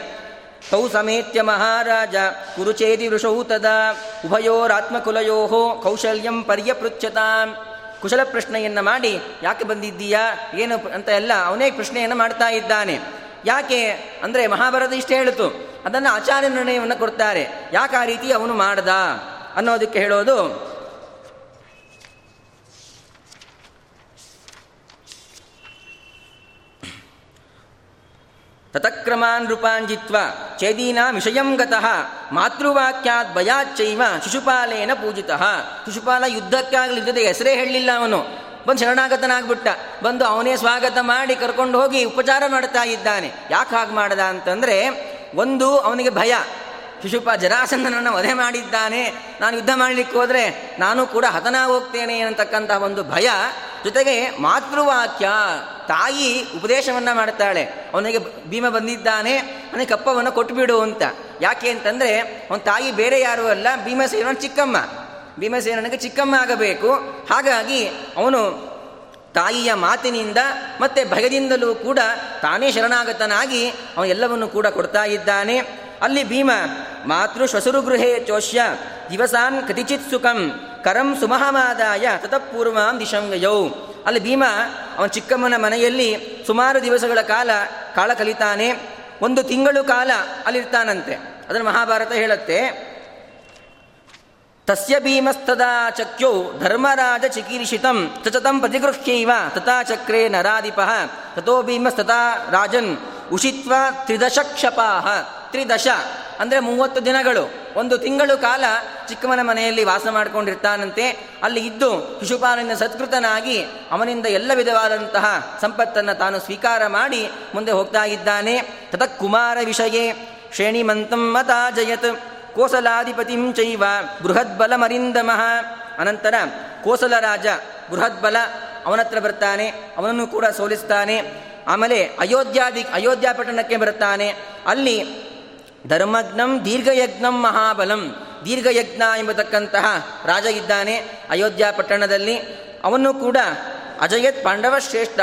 ತೌ ಸಮೇತ್ಯ ಮಹಾರಾಜ, ಕುರುಚೇದಿ ವೃಷೌ ತದಾ ಉಭಯೋರಾತ್ಮಕುಲಯೋ ಕೌಶಲ್ಯಂ ಪರ್ಯಪೃಚ್ಛತಾಂ. ಕುಶಲ ಪ್ರಶ್ನೆಯನ್ನು ಮಾಡಿ, ಯಾಕೆ ಬಂದಿದ್ದೀಯಾ? ಏನು ಅಂತ ಎಲ್ಲ ಅವನೇ ಪ್ರಶ್ನೆಯನ್ನು ಮಾಡ್ತಾ ಇದ್ದಾನೆ. ಯಾಕೆ? ಅಂದರೆ ಮಹಾಭಾರತ ಇಷ್ಟೇ ಹೇಳಿತು. ಅದನ್ನು ಆಚಾರ್ಯ ನಿರ್ಣಯವನ್ನು ಕೊಡ್ತಾರೆ. ಯಾಕೆ ಆ ರೀತಿ ಅವನು ಮಾಡ್ದ ಅನ್ನೋದಕ್ಕೆ ಹೇಳೋದು ತತಕ್ರಮಾನ್ ರೂಪಾಂಜಿತ್ವ ಚೇದೀನಾ ವಿಷಯಂ ಗತಃ ಮಾತೃವಾಕ್ಯಾತ್ ಭಯಾಚೈವ ಶಿಶುಪಾಲೇನ ಪೂಜಿತ. ಶಿಶುಪಾಲ ಯುದ್ಧಕ್ಕಾಗಲಿ ಹೆಸರೇ ಹೇಳಲಿಲ್ಲ ಅವನು. ಬಂದು ಶರಣಾಗತನಾಗ್ಬಿಟ್ಟ. ಬಂದು ಅವನೇ ಸ್ವಾಗತ ಮಾಡಿ ಕರ್ಕೊಂಡು ಹೋಗಿ ಉಪಚಾರ ಮಾಡ್ತಾ ಇದ್ದಾನೆ. ಯಾಕೆ ಹಾಗೆ ಮಾಡ್ದ ಅಂತಂದರೆ ಒಂದು ಅವನಿಗೆ ಭಯ. ಶಿಶುಪ ಜರಾಸಂದನನ್ನು ವಧೆ ಮಾಡಿದ್ದಾನೆ. ನಾನು ಯುದ್ಧ ಮಾಡಲಿಕ್ಕೆ ಹೋದರೆ ನಾನು ಕೂಡ ಹತನ ಹೋಗ್ತೇನೆ ಒಂದು ಭಯ. ಜೊತೆಗೆ ಮಾತೃವಾಕ್ಯ ತಾಯಿ ಉಪದೇಶವನ್ನು ಮಾಡ್ತಾಳೆ. ಅವನಿಗೆ ಭೀಮ ಬಂದಿದ್ದಾನೆ, ಅವನಿಗೆ ಕಪ್ಪವನ್ನು ಕೊಟ್ಟುಬಿಡು ಅಂತ. ಯಾಕೆ ಅಂತಂದರೆ, ಅವನ ತಾಯಿ ಬೇರೆ ಯಾರೂ ಅಲ್ಲ ಭೀಮಸೇನ ಚಿಕ್ಕಮ್ಮ. ಭೀಮಸೇನನಿಗೆ ಚಿಕ್ಕಮ್ಮ ಆಗಬೇಕು. ಹಾಗಾಗಿ ಅವನು ತಾಯಿಯ ಮಾತಿನಿಂದ ಮತ್ತೆ ಭಯದಿಂದಲೂ ಕೂಡ ತಾನೇ ಶರಣಾಗತನಾಗಿ ಅವನು ಎಲ್ಲವನ್ನು ಕೂಡ ಕೊಡ್ತಾ ಇದ್ದಾನೆ. ಅಲ್ಲಿ ಭೀಮ, ಮಾತೃ ಶ್ವಸುರುಗೃಹೇ ಚೋಷ್ಯ, ದಿವಸಾನ್ ಕತಿಚಿತ್ ಸುಖಂ, ಕರಂ ಸುಮಹಮಾದಾಯ ತತಪೂರ್ವಾಂ ದಿಶಂಗಯೌ ಅಲ್ಲಿ ಭೀಮ, ಅವನ ಚಿಕ್ಕಮ್ಮನ ಮನೆಯಲ್ಲಿ ಸುಮಾರು ದಿವಸಗಳ ಕಾಲ ಕಾಳ ಕಲಿತಾನೆ. ಒಂದು ತಿಂಗಳು ಕಾಲ ಅಲ್ಲಿರ್ತಾನಂತೆ. ಅದನ್ನು ಮಹಾಭಾರತ ಹೇಳುತ್ತೆ. ತಸ್ಯ ಭೀಮಸ್ತದಾ ಚಕ್ಯೌ ಧರ್ಮರಾಜ ಚಿಕೀರ್ಷಿತಂ ಸಚತಂ ಪ್ರತಿಗೃಹ್ಯೈವ ತಥಾ ಚಕ್ರೇ ನರಾಧಿಪ ತಥೋ ಭೀಮಸ್ತಥಾ ರಾಜನ್ ಉಷಿತ್ವ ತ್ರಿದಶ ಕ್ಷಪಾಹ ತ್ರಿದಶ ಅಂದರೆ ಮೂವತ್ತು ದಿನಗಳು, ಒಂದು ತಿಂಗಳು ಕಾಲ ಚಿಕ್ಕಮ್ಮನ ಮನೆಯಲ್ಲಿ ವಾಸ ಮಾಡಿಕೊಂಡಿರ್ತಾನಂತೆ. ಅಲ್ಲಿ ಇದ್ದು ಶಿಶುಪಾಲನ ಸತ್ಕೃತನಾಗಿ ಅವನಿಂದ ಎಲ್ಲ ವಿಧವಾದಂತಹ ಸಂಪತ್ತನ್ನು ತಾನು ಸ್ವೀಕಾರ ಮಾಡಿ ಮುಂದೆ ಹೋಗ್ತಾ ಇದ್ದಾನೆ. ತದ ಕುಮಾರ ವಿಷಯೇ, ಶ್ರೇಣಿಮಂತಂ ಮತಾಜಯತ್ ಕೋಸಲಾಧಿಪತಿಂ ಚೈವ ಬೃಹದ್ಬಲಮರಿಂದಮಃ. ಅನಂತರ ಕೋಸಲ ರಾಜ, ಬೃಹದ್ಬಲ ಅವನತ್ರ ಬರ್ತಾನೆ, ಅವನನ್ನು ಕೂಡ ಸೋಲಿಸ್ತಾನೆ. ಆಮೇಲೆ ಅಯೋಧ್ಯಾದಿ ಅಯೋಧ್ಯಾ ಪಟ್ಟಣಕ್ಕೆ ಬರುತ್ತಾನೆ ಅಲ್ಲಿ ಧರ್ಮಜ್ಞಂ ದೀರ್ಘಯಜ್ಞಂ ಮಹಾಬಲಂ. ದೀರ್ಘಯಜ್ಞ ಎಂಬತಕ್ಕಂತಹ ರಾಜ ಇದ್ದಾನೆ ಅಯೋಧ್ಯ ಪಟ್ಟಣದಲ್ಲಿ. ಅವನು ಕೂಡ ಅಜಯತ್ ಪಾಂಡವ ಶ್ರೇಷ್ಠ.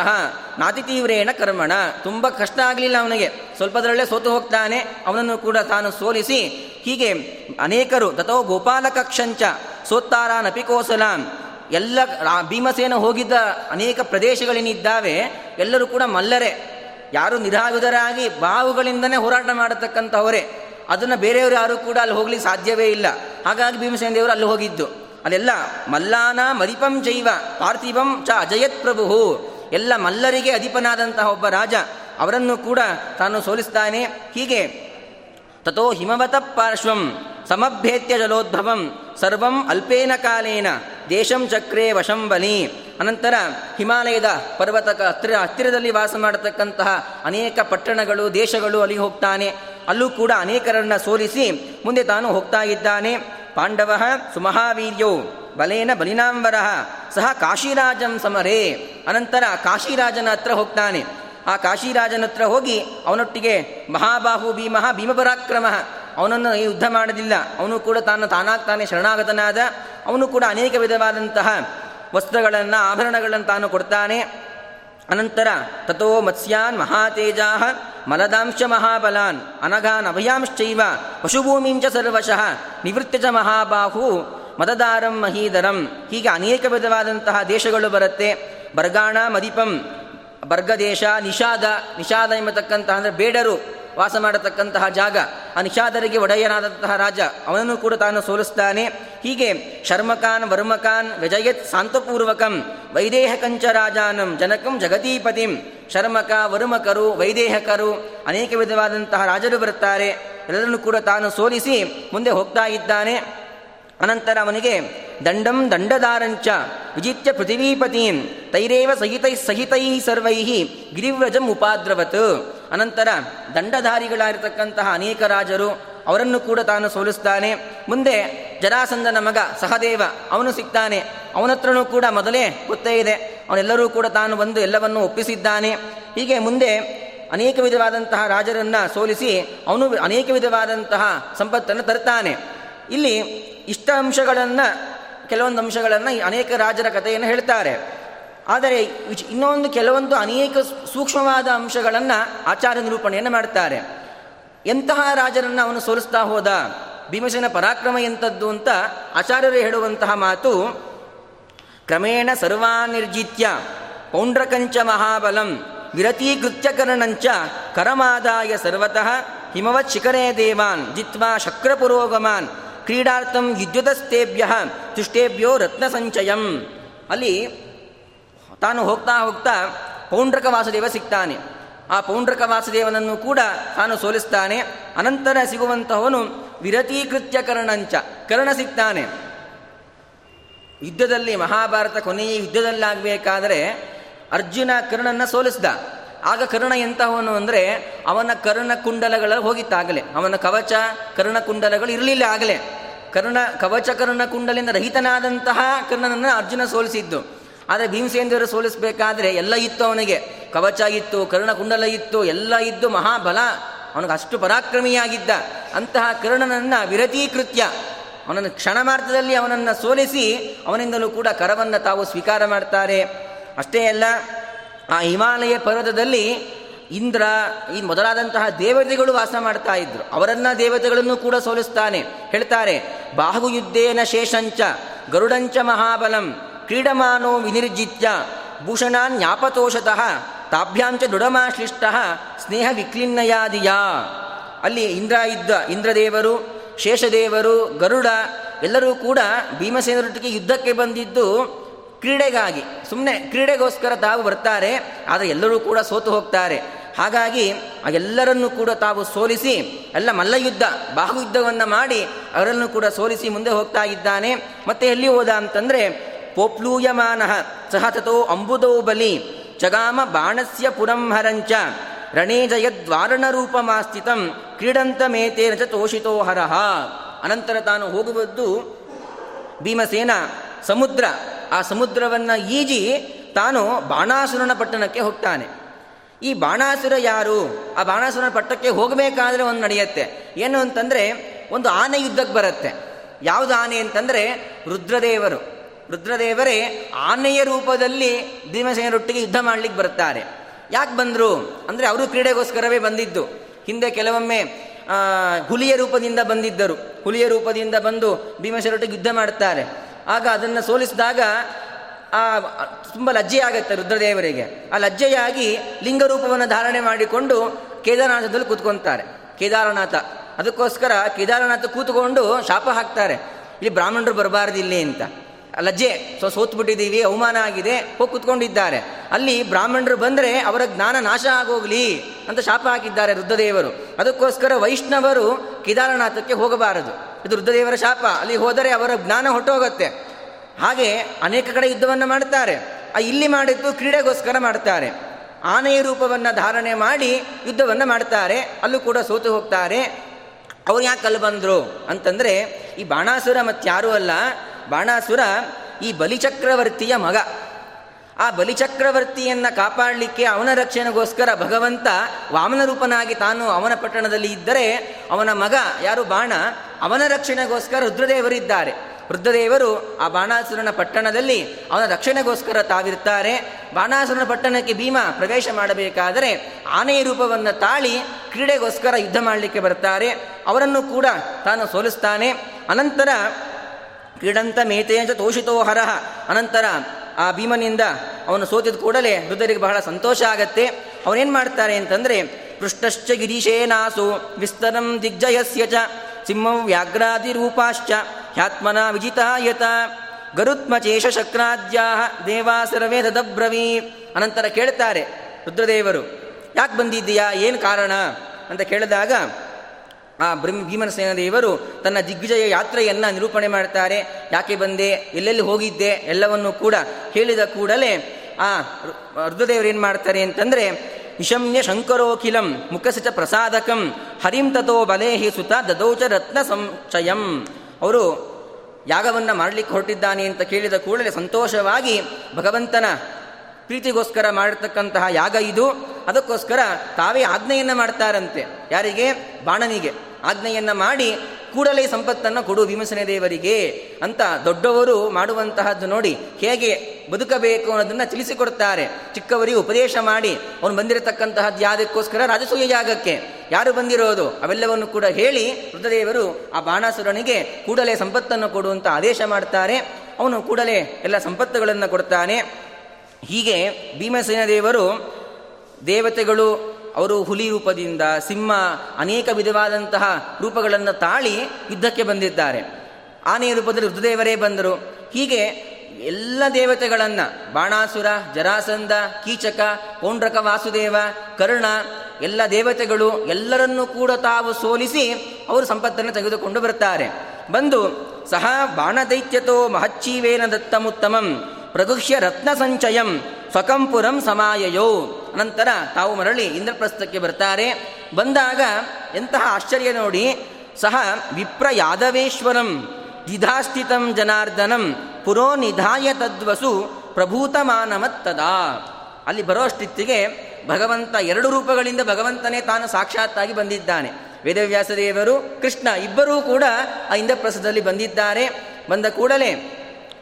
ನಾತಿ ತೀವ್ರೇಣ ಕರ್ಮಣ. ತುಂಬ ಕಷ್ಟ ಆಗಲಿಲ್ಲ ಅವನಿಗೆ. ಸ್ವಲ್ಪದರಲ್ಲೇ ಸೋತು ಹೋಗ್ತಾನೆ. ಅವನನ್ನು ಕೂಡ ತಾನು ಸೋಲಿಸಿ ಹೀಗೆ ಅನೇಕರು ತಥೋ ಗೋಪಾಲಕಕ್ಷಂಚ ಸೋತ್ತಾರ ನಪಿಕೋಸಲಾಂ, ಎಲ್ಲ ಭೀಮಸೇನ ಹೋಗಿದ್ದ ಅನೇಕ ಪ್ರದೇಶಗಳೇನಿದ್ದಾವೆ. ಎಲ್ಲರೂ ಕೂಡ ಮಲ್ಲರೆ. ಯಾರು ನಿರಾಯುಧರಾಗಿ ಬಾವುಗಳಿಂದನೇ ಹೋರಾಟ ಮಾಡತಕ್ಕಂಥವರೇ ಅದನ್ನು ಬೇರೆಯವರು ಯಾರು ಕೂಡ ಅಲ್ಲಿ ಹೋಗ್ಲಿಕ್ಕೆ ಸಾಧ್ಯವೇ ಇಲ್ಲ. ಹಾಗಾಗಿ ಭೀಮಸೇನ ದೇವರು ಅಲ್ಲಿ ಹೋಗಿದ್ದು. ಅಲ್ಲೆಲ್ಲ ಮಲ್ಲಾನ ಮರಿಪಂ ಜೈವ ಪಾರ್ಥಿವಂ ಚ ಅಜಯತ್ ಪ್ರಭು ಎಲ್ಲ ಮಲ್ಲರಿಗೆ ಅಧಿಪನಾದಂತಹ ಒಬ್ಬ ರಾಜ, ಅವರನ್ನು ಕೂಡ ತಾನು ಸೋಲಿಸ್ತಾನೆ. ಹೀಗೆ ತಥೋ ಹಿಮವತ ಪಾರ್ಶ್ವಂ. ಸಮಭ್ಯೇತ್ಯ ಜಲೋದ್ಭವಂ, ಸರ್ವಂ ಅಲ್ಪೇನ ಕಾಲೇನ, ದೇಶಂ ಚಕ್ರೇ ವಶಂ ಬಲಿ. ಅನಂತರ ಹಿಮಾಲಯದ ಪರ್ವತಕ ಹತ್ತಿರ ಹತ್ತಿರದಲ್ಲಿ ವಾಸ ಮಾಡತಕ್ಕಂತಹ ಅನೇಕ ಪಟ್ಟಣಗಳು, ದೇಶಗಳು ಅಲ್ಲಿ ಹೋಗ್ತಾನೆ. ಅಲ್ಲೂ ಕೂಡ ಅನೇಕರನ್ನ ಸೋಲಿಸಿ ಮುಂದೆ ತಾನು ಹೋಗ್ತಾ ಇದ್ದಾನೆ. ಪಾಂಡವ ಸುಮಹಾವೀರ್ಯೋ, ಬಲೇನ ಬಲಿನಾಂಬರ ಸಹ ಕಾಶಿರಾಜಂ ಸಮರೇ. ಅನಂತರ ಕಾಶಿರಾಜನ ಹತ್ರ ಹೋಗ್ತಾನೆ. ಆ ಕಾಶಿರಾಜನ ಹತ್ರ ಹೋಗಿ ಅವನೊಟ್ಟಿಗೆ ಮಹಾಬಾಹು ಭೀಮಃ ಭೀಮಪರಾಕ್ರಮ ಅವನನ್ನು ಯುದ್ಧ ಮಾಡಲಿಲ್ಲ ಅವನು ಕೂಡ ತಾನು ತಾನಾಗ್ತಾನೆ, ಶರಣಾಗತನಾದ, ಅವನು ಕೂಡ ಅನೇಕ ವಿಧವಾದಂತಹ ವಸ್ತ್ರಗಳನ್ನು, ಆಭರಣಗಳನ್ನು ತಾನು ಕೊಡ್ತಾನೆ. ಅನಂತರ ತಥೋ ಮತ್ಸ್ಯಾನ್ ಮಹಾತೇಜಾ ಮಲದಾಂಶ ಮಹಾಬಲಾನ್ ಅನಘಾನ್ ಅಭಯಾಂಶ್ಚೈವ ಪಶುಭೂಮಿಂಚ ಸರ್ವಶಃ ನಿವೃತ್ತಿ ಚ ಮಹಾಬಾಹು ಮತದಾರಂ ಮಹೀಧರಂ. ಹೀಗೆ ಅನೇಕ ವಿಧವಾದಂತಹ ದೇಶಗಳು ಬರುತ್ತೆ. ಬರ್ಗಾಣ, ಮದಿಪಂ, ಬರ್ಗದೇಶ, ನಿಷಾದ ನಿಷಾದ ಎಂಬತಕ್ಕಂತಹ ಅಂದರೆ ಬೇಡರು. ವಾಸ ಮಾಡತಕ್ಕಂತಹ ಜಾಗ. ಅನಿಷಾದರಿಗೆ ನಿಷಾದರಿಗೆ ಒಡೆಯನಾದಂತಹ ರಾಜ, ಅವನನ್ನು ಕೂಡ ತಾನು ಸೋಲಿಸ್ತಾನೆ. ಹೀಗೆ ಶರ್ಮಕಾನ್, ವರ್ಮಕಾನ್, ವ್ಯಜಯತ್ ಶಾಂತಪೂರ್ವಕಂ, ವೈದೇಹಕಂಚ ರಾಜಾನಂ, ಜನಕಂ ಜಗತೀಪತಿಂ ಶರ್ಮಕ, ವರ್ಮಕರು, ವೈದೇಹಕರು, ಅನೇಕ ವಿಧವಾದಂತಹ ರಾಜರು ಬರುತ್ತಾರೆ. ಎಲ್ಲರನ್ನು ಕೂಡ ತಾನು ಸೋಲಿಸಿ ಮುಂದೆ ಹೋಗ್ತಾ ಇದ್ದಾನೆ. ಅನಂತರ ಅವನಿಗೆ, ದಂಡಂ ದಂಡದಾರಂಚ, ವಿಜಿತ್ಯ ಪೃಥಿವೀಪತೀಂ, ತೈರೇವ ಸಹಿತೈ ಸಹಿತೈ ಸರ್ವೈ ಗಿರಿವ್ರಜಂ ಉಪಾದ್ರವತ್. ಅನಂತರ ದಂಡಧಾರಿಗಳಾಗಿರ್ತಕ್ಕಂತಹ ಅನೇಕ ರಾಜರು ಅವರನ್ನು ಕೂಡ ತಾನು ಸೋಲಿಸ್ತಾನೆ. ಮುಂದೆ ಜರಾಸಂದನ ಮಗ ಸಹದೇವ, ಅವನು ಸಿಗ್ತಾನೆ. ಅವನತ್ರನೂ ಕೂಡ ಮೊದಲೇ ಗೊತ್ತೇ ಇದೆ. ಅವನೆಲ್ಲರೂ ಕೂಡ ತಾನು ಬಂದು ಎಲ್ಲವನ್ನು ಒಪ್ಪಿಸಿದ್ದಾನೆ. ಹೀಗೆ ಮುಂದೆ ಅನೇಕ ವಿಧವಾದಂತಹ ರಾಜರನ್ನ ಸೋಲಿಸಿ ಅವನು ಅನೇಕ ವಿಧವಾದಂತಹ ಸಂಪತ್ತನ್ನು ತರ್ತಾನೆ. ಇಲ್ಲಿ ಇಷ್ಟ ಅಂಶಗಳನ್ನು, ಕೆಲವೊಂದು ಅಂಶಗಳನ್ನು ಅನೇಕ ರಾಜರ ಕಥೆಯನ್ನು ಹೇಳ್ತಾರೆ. ಆದರೆ ಇನ್ನೊಂದು ಕೆಲವೊಂದು ಅನೇಕ ಸೂಕ್ಷ್ಮವಾದ ಅಂಶಗಳನ್ನು ಆಚಾರ ನಿರೂಪಣೆಯನ್ನು ಮಾಡ್ತಾರೆ. ಎಂತಹ ರಾಜರನ್ನು ಅವನು ಸೋಲಿಸ್ತಾ ಹೋದ? ಭೀಮಸೇನ ಪರಾಕ್ರಮ ಎಂಥದ್ದು ಅಂತ ಆಚಾರ್ಯರು ಹೇಳುವಂತಹ ಮಾತು, ಕ್ರಮೇಣ ಸರ್ವಾನಿರ್ಜಿತ್ಯ, ಪೌಂಡ್ರಕಂಚ ಮಹಾಬಲಂ, ವಿರತೀಕೃತ್ಯಕರಣಂಚ, ಕರಮಾದಾಯ ಸರ್ವತಃ, ಹಿಮವತ್ ಶಿಖರೇ ದೇವಾನ್, ಜಿತ್ವಾ ಶಕ್ರಪುರೋಗಮಾನ್, ಕ್ರೀಡಾರ್ಥಂ ವಿದ್ಯುತಸ್ತೇಭ್ಯ ತುಷ್ಟೇಭ್ಯೋ ರತ್ನ ಸಂಚಯಂ ಅಲ್ಲಿ ತಾನು ಹೋಗ್ತಾ ಹೋಗ್ತಾ ಪೌಂಡ್ರಕ ವಾಸುದೇವ ಸಿಗ್ತಾನೆ. ಆ ಪೌಂಡ್ರಕ ವಾಸುದೇವನನ್ನು ಕೂಡ ತಾನು ಸೋಲಿಸ್ತಾನೆ. ಅನಂತರ ಸಿಗುವಂತಹವನು ವಿರತೀಕೃತ್ಯ ಕರ್ಣಂಚ ಕರ್ಣ ಸಿಗ್ತಾನೆ. ಯುದ್ಧದಲ್ಲಿ ಮಹಾಭಾರತ ಕೊನೆಯ ಯುದ್ಧದಲ್ಲಾಗಬೇಕಾದರೆ ಅರ್ಜುನ ಕರ್ಣನ ಸೋಲಿಸಿದ. ಆಗ ಕರ್ಣ ಎಂತಹವನು ಅಂದರೆ ಅವನ ಕರ್ಣ ಕುಂಡಲಗಳು ಹೋಗಿತ್ತಾಗಲೇ. ಅವನ ಕವಚ ಕರ್ಣ ಕುಂಡಲಗಳು ಇರಲಿಲ್ಲ ಆಗಲೇ. ಕರ್ಣ, ಕವಚ ಕರ್ಣ ಕುಂಡಲಿಂದ ರಹಿತನಾದಂತಹ ಕರ್ಣನನ್ನು ಅರ್ಜುನ ಸೋಲಿಸಿದ್ದು. ಆದರೆ ಭೀಮಸೇಂದ್ರರು ಸೋಲಿಸಬೇಕಾದ್ರೆ ಎಲ್ಲ ಇತ್ತು ಅವನಿಗೆ. ಕವಚ ಇತ್ತು ಕರ್ಣಕುಂಡಲ ಇತ್ತು, ಎಲ್ಲ ಇದ್ದು ಮಹಾಬಲ. ಅವನಿಗೆ ಅಷ್ಟು ಪರಾಕ್ರಮಿಯಾಗಿದ್ದ. ಅಂತಹ ಕರ್ಣನನ್ನು ವಿರತೀಕೃತ್ಯ. ಅವನನ್ನು ಕ್ಷಣ ಮಾರ್ಗದಲ್ಲಿ ಅವನನ್ನು ಸೋಲಿಸಿ ಅವನಿಂದಲೂ ಕೂಡ ಕರವನ್ನು ತಾವು ಸ್ವೀಕಾರ ಮಾಡ್ತಾರೆ. ಅಷ್ಟೇ ಅಲ್ಲ, ಆ ಹಿಮಾಲಯ ಪರ್ವತದಲ್ಲಿ ಇಂದ್ರ, ಈ ಮೊದಲಾದಂತಹ ದೇವತೆಗಳು ವಾಸ ಮಾಡ್ತಾ ಇದ್ರು. ಅವರನ್ನ ದೇವತೆಗಳನ್ನು ಕೂಡ ಸೋಲಿಸ್ತಾನೆ. ಹೇಳ್ತಾರೆ, ಬಾಹುಯುದ್ಧೇನ ಶೇಷಂಚ, ಗರುಡಂಚ ಮಹಾಬಲಂ. ಕ್ರೀಡಮಾನೋ ವಿನಿರ್ಜಿತ್ಯ ಭೂಷಣಾನ್ ಜ್ಞಾಪತೋಷತಃ ತಾಭ್ಯಾಂಚ ದೃಢಮಾಶ್ಲಿಷ್ಟ ಸ್ನೇಹ ವಿಕ್ಲಿನ್ನಯಾದಿಯ ಅಲ್ಲಿ ಇಂದ್ರ ಇದ್ದ ಇಂದ್ರದೇವರು, ಶೇಷದೇವರು, ಗರುಡ, ಎಲ್ಲರೂ ಕೂಡ ಭೀಮಸೇನರೊಟ್ಟಿಗೆ ಯುದ್ಧಕ್ಕೆ ಬಂದಿದ್ದು ಕ್ರೀಡೆಗಾಗಿ. ಸುಮ್ಮನೆ ಕ್ರೀಡೆಗೋಸ್ಕರ ತಾವು ಬರ್ತಾರೆ, ಆದರೆ ಎಲ್ಲರೂ ಕೂಡ ಸೋತು ಹೋಗ್ತಾರೆ. ಹಾಗಾಗಿ ಆ ಎಲ್ಲರನ್ನೂ ಕೂಡ ತಾವು ಸೋಲಿಸಿ, ಎಲ್ಲ ಮಲ್ಲಯುದ್ಧ, ಬಾಹುಯುದ್ಧವನ್ನು ಮಾಡಿ, ಅವರನ್ನು ಕೂಡ ಸೋಲಿಸಿ ಮುಂದೆ ಹೋಗ್ತಾ ಇದ್ದಾನೆ. ಮತ್ತೆ ಎಲ್ಲಿ ಹೋದ ಅಂತಂದರೆ ಪೋಪ್ಲೂಯಮಾನ ಸಹ ತಥೋ ಅಂಬುದೋ ಬಲಿ ಚಗಾಮ ಬಾಣಸ್ಯ ಪುರಂಹರಂಚ ರಣೇ ಕ್ರೀಡಂತ ಮೇತೇನ ಚ ತೋಷಿತೋ ಹರಹ ಅನಂತರ ತಾನು ಹೋಗುವದ್ದು ಭೀಮಸೇನ ಸಮುದ್ರ. ಆ ಸಮುದ್ರವನ್ನು ಈಜಿ ತಾನು ಬಾಣಾಸುರನ ಪಟ್ಟಣಕ್ಕೆ ಹೋಗ್ತಾನೆ. ಈ ಬಾಣಾಸುರ ಯಾರು? ಆ ಬಾಣಾಸುರನ ಪಟ್ಟಕ್ಕೆ ಹೋಗಬೇಕಾದ್ರೆ ಒಂದು ನಡೆಯುತ್ತೆ. ಏನು ಅಂತಂದರೆ ಒಂದು ಆನೆ ಯುದ್ಧಕ್ಕೆ ಬರುತ್ತೆ. ಯಾವುದು ಆನೆ ಅಂತಂದರೆ ರುದ್ರದೇವರು. ರುದ್ರದೇವರೇ ಆನೆಯ ರೂಪದಲ್ಲಿ ಭೀಮಸೇನರೊಟ್ಟಿಗೆ ಯುದ್ಧ ಮಾಡಲಿಕ್ಕೆ ಬರ್ತಾರೆ ಯಾಕೆ ಬಂದರು? ಅಂದರೆ ಅವರು ಕ್ರೀಡೆಗೋಸ್ಕರವೇ ಬಂದಿದ್ದು. ಹಿಂದೆ ಕೆಲವೊಮ್ಮೆ ಹುಲಿಯ ರೂಪದಿಂದ ಬಂದಿದ್ದರು. ಹುಲಿಯ ರೂಪದಿಂದ ಬಂದು ಭೀಮಸೇನರೊಟ್ಟಿಗೆ ಯುದ್ಧ ಮಾಡ್ತಾರೆ. ಆಗ ಅದನ್ನು ಸೋಲಿಸಿದಾಗ, ಆ, ತುಂಬ ಲಜ್ಜೆಯಾಗುತ್ತೆ ರುದ್ರದೇವರಿಗೆ. ಆ ಲಜ್ಜೆಯಾಗಿ ಲಿಂಗ ರೂಪವನ್ನು ಧಾರಣೆ ಮಾಡಿಕೊಂಡು ಕೇದಾರನಾಥದಲ್ಲಿ ಕೂತ್ಕೊತಾರೆ. ಕೇದಾರನಾಥ. ಅದಕ್ಕೋಸ್ಕರ ಕೇದಾರನಾಥ ಕೂತ್ಕೊಂಡು ಶಾಪ ಹಾಕ್ತಾರೆ. ಇಲ್ಲಿ ಬ್ರಾಹ್ಮಣರು ಬರಬಾರ್ದು ಇಲ್ಲಿ ಅಂತ. ಲಜ್ಜೆ. ಸೊ ಸೋತ್ಬಿಟ್ಟಿದ್ದೀವಿ, ಅವಮಾನ ಆಗಿದೆ, ಹೋಗಿ ಕುತ್ಕೊಂಡಿದ್ದಾರೆ. ಅಲ್ಲಿ ಬ್ರಾಹ್ಮಣರು ಬಂದರೆ ಅವರ ಜ್ಞಾನ ನಾಶ ಆಗೋಗ್ಲಿ ಅಂತ ಶಾಪ ಹಾಕಿದ್ದಾರೆ ರುದ್ರದೇವರು ಅದಕ್ಕೋಸ್ಕರ ವೈಷ್ಣವರು ಕೇದಾರನಾಥಕ್ಕೆ ಹೋಗಬಾರದು. ಇದು ರುದ್ರದೇವರ ಶಾಪ. ಅಲ್ಲಿ ಹೋದರೆ ಅವರ ಜ್ಞಾನ ಹೊಟ್ಟೋಗುತ್ತೆ. ಹಾಗೆ ಅನೇಕ ಕಡೆ ಯುದ್ಧವನ್ನು ಮಾಡ್ತಾರೆ. ಇಲ್ಲಿ ಮಾಡಿದ್ದು ಕ್ರೀಡೆಗೋಸ್ಕರ ಮಾಡ್ತಾರೆ. ಆನೆಯ ರೂಪವನ್ನು ಧಾರಣೆ ಮಾಡಿ ಯುದ್ಧವನ್ನು ಮಾಡ್ತಾರೆ. ಅಲ್ಲೂ ಕೂಡ ಸೋತು ಹೋಗ್ತಾರೆ. ಅವ್ರು ಯಾಕೆ ಅಲ್ಲಿ ಬಂದರು ಅಂತಂದರೆ ಈ ಬಾಣಾಸುರ ಮತ್ತಾರೂ ಅಲ್ಲ ಬಾಣಾಸುರ ಈ ಬಲಿಚಕ್ರವರ್ತಿಯ ಮಗ. ಆ ಬಲಿಚಕ್ರವರ್ತಿಯನ್ನು ಕಾಪಾಡಲಿಕ್ಕೆ ಅವನ ರಕ್ಷಣೆಗೋಸ್ಕರ ಭಗವಂತ ವಾಮನ ರೂಪನಾಗಿ ತಾನು ಅವನ ಪಟ್ಟಣದಲ್ಲಿ ಇದ್ದರೆ ಅವನ ಮಗ ಯಾರು ಬಾಣ? ಅವನ ರಕ್ಷಣೆಗೋಸ್ಕರ ರುದ್ರದೇವರಿದ್ದಾರೆ. ರುದ್ರದೇವರು ಆ ಬಾಣಾಸುರನ ಪಟ್ಟಣದಲ್ಲಿ ಅವನ ರಕ್ಷಣೆಗೋಸ್ಕರ ತಾವಿರ್ತಾರೆ ಬಾಣಾಸುರನ ಪಟ್ಟಣಕ್ಕೆ ಭೀಮ ಪ್ರವೇಶ ಮಾಡಬೇಕಾದರೆ ಆನೆಯ ರೂಪವನ್ನು ತಾಳಿ ಕ್ರೀಡೆಗೋಸ್ಕರ ಯುದ್ಧ ಮಾಡಲಿಕ್ಕೆ ಬರ್ತಾರೆ. ಅವರನ್ನು ಕೂಡ ತಾನು ಸೋಲಿಸ್ತಾನೆ. ಅನಂತರ ಕ್ರೀಡಂತ ಮೇತೇಜ ತೋಷಿತೋ ಹರಹ. ಅನಂತರ ಆ ಭೀಮನಿಂದ ಅವನು ಸೋತಿದ ಕೂಡಲೇ ರುದ್ರರಿಗೆ ಬಹಳ ಸಂತೋಷ ಆಗತ್ತೆ. ಅವನೇನು ಮಾಡ್ತಾರೆ ಅಂತಂದರೆ ಪೃಷ್ಟಶ್ಚ ಗಿರೀಶೇನಾಸು ವಿಸ್ತರಂ ದಿಗ್ಜಯಸ್ಯ ಚ, ಸಿಂಹಂ ವ್ಯಾಘ್ರಾದಿರೂಪಾಶ್ಚ, ಹ್ಯಾತ್ಮನ ವಿಜಿತಾಯತ, ಗರುತ್ಮಚೇಷ ಶಕ್ರಾದ್ಯಾ ದೇವಾ ಸರ್ವೇ ದದಬ್ರವೀ. ಅನಂತರ ಕೇಳ್ತಾರೆ, ರುದ್ರದೇವರು, ಯಾಕೆ ಬಂದಿದ್ದೀಯಾ? ಏನು ಕಾರಣ? ಅಂತ ಕೇಳಿದಾಗ ಆ ಭೀಮನಸೇನ ದೇವರು ತನ್ನ ದಿಗ್ವಿಜಯ ಯಾತ್ರೆಯನ್ನು ನಿರೂಪಣೆ ಮಾಡ್ತಾರೆ. ಯಾಕೆ ಬಂದೆ? ಎಲ್ಲೆಲ್ಲಿ ಹೋಗಿದ್ದೆ? ಎಲ್ಲವನ್ನು ಕೂಡ ಹೇಳಿದ ಕೂಡಲೇ ಆ ರುದ್ರದೇವರು ಏನು ಮಾಡ್ತಾರೆ ಅಂತಂದರೆ, ವಿಷಮ್ಯ ಶಂಕರೋಖಿಲಂ ಮುಖಸಚ ಪ್ರಸಾದಕಂ ಹರಿಂ ತಥೋ ಬಲೇಹಿ ಸುತ ದದೌಚ ರತ್ನ ಸಂಶಯಂ ಅವರು ಯಾಗವನ್ನು ಮಾಡಲಿಕ್ಕೆ ಹೊರಟಿದ್ದಾನೆ ಅಂತ ಕೇಳಿದ ಕೂಡಲೇ ಸಂತೋಷವಾಗಿ ಭಗವಂತನ ಪ್ರೀತಿಗೋಸ್ಕರ ಮಾಡಿರ್ತಕ್ಕಂತಹ ಯಾಗ ಇದು. ಅದಕ್ಕೋಸ್ಕರ ತಾವೇ ಆಜ್ಞೆಯನ್ನು ಮಾಡ್ತಾರಂತೆ. ಯಾರಿಗೆ? ಬಾಣನಿಗೆ. ಆಜ್ಞೆಯನ್ನು ಮಾಡಿ ಕೂಡಲೇ ಸಂಪತ್ತನ್ನು ಕೊಡು ಭೀಮಸೇನ ದೇವರಿಗೆ ಅಂತ ದೊಡ್ಡವರು ಮಾಡುವಂತಹದ್ದು ನೋಡಿ ಹೇಗೆ ಬದುಕಬೇಕು ಅನ್ನೋದನ್ನು ತಿಳಿಸಿಕೊಡ್ತಾರೆ. ಚಿಕ್ಕವರಿಗೆ ಉಪದೇಶ ಮಾಡಿ ಅವನು ಬಂದಿರತಕ್ಕಂತಹದ್ದು ಯಾವುದಕ್ಕೋಸ್ಕರ ರಾಜಸೂಯ ಯಾಗಕ್ಕೆ ಯಾರು ಬಂದಿರೋದು? ಅವೆಲ್ಲವನ್ನು ಕೂಡ ಹೇಳಿ ರುದ್ರದೇವರು ಆ ಬಾಣಾಸುರನಿಗೆ ಕೂಡಲೇ ಸಂಪತ್ತನ್ನು ಕೊಡುವಂತ ಆದೇಶ ಮಾಡ್ತಾರೆ. ಅವನು ಕೂಡಲೇ ಎಲ್ಲ ಸಂಪತ್ತುಗಳನ್ನು ಕೊಡ್ತಾನೆ. ಹೀಗೆ ಭೀಮಸೇನ ದೇವರು ದೇವತೆಗಳು ಅವರು ಹುಲಿ ರೂಪದಿಂದ ಸಿಂಹ ಅನೇಕ ವಿಧವಾದಂತಹ ರೂಪಗಳನ್ನು ತಾಳಿ ಯುದ್ಧಕ್ಕೆ ಬಂದಿದ್ದಾರೆ. ಆನೆಯ ರೂಪದಲ್ಲಿ ರುದ್ರದೇವರೇ ಬಂದರು. ಹೀಗೆ ಎಲ್ಲ ದೇವತೆಗಳನ್ನು ಬಾಣಾಸುರ ಜರಾಸಂದ ಕೀಚಕ, ಪೌಂಡ್ರಕ ವಾಸುದೇವ, ಕರ್ಣ ಎಲ್ಲ ದೇವತೆಗಳು ಎಲ್ಲರನ್ನೂ ಕೂಡ ತಾವು ಸೋಲಿಸಿ ಅವರು ಸಂಪತ್ತನ್ನು ತೆಗೆದುಕೊಂಡು ಬರ್ತಾರೆ. ಬಂದು ಸಹ ಬಾಣದೈತ್ಯತೋ ಮಹಚ್ಚೀವೇನ ದತ್ತಮುತ್ತಮಂ ಪ್ರಗುಹ್ಯ ರತ್ನ ಸಂಚಯಂ ಸ್ವಕಂಪುರಂ ಸಮಾಯಯೋ. ನಂತರ ತಾವು ಮರಳಿ ಇಂದ್ರಪ್ರಸ್ಥಕ್ಕೆ ಬರ್ತಾರೆ. ಬಂದಾಗ ಎಂತಹ ಆಶ್ಚರ್ಯ ನೋಡಿ, ಸಹ ವಿಪ್ರ ಯಾದವೇಶ್ವರಂ ದಿಧಾಸ್ಥಿತಂ ಜನಾರ್ದನಂ, ಪುರೋ ನಿಧಾಯ ತದ್ವಸು ಪ್ರಭೂತಮಾನಮತ್ತದಾ. ಅಲ್ಲಿ ಬರೋಷ್ಟಿತ್ತಿಗೆ ಭಗವಂತ ಎರಡು ರೂಪಗಳಿಂದ ಭಗವಂತನೇ ತಾನು ಸಾಕ್ಷಾತ್ತಾಗಿ ಬಂದಿದ್ದಾನೆ. ವೇದವ್ಯಾಸದೇವರು ಕೃಷ್ಣ ಇಬ್ಬರೂ ಕೂಡ ಆ ಇಂದ್ರಪ್ರಸ್ಥದಲ್ಲಿ ಬಂದಿದ್ದಾರೆ. ಬಂದ ಕೂಡಲೇ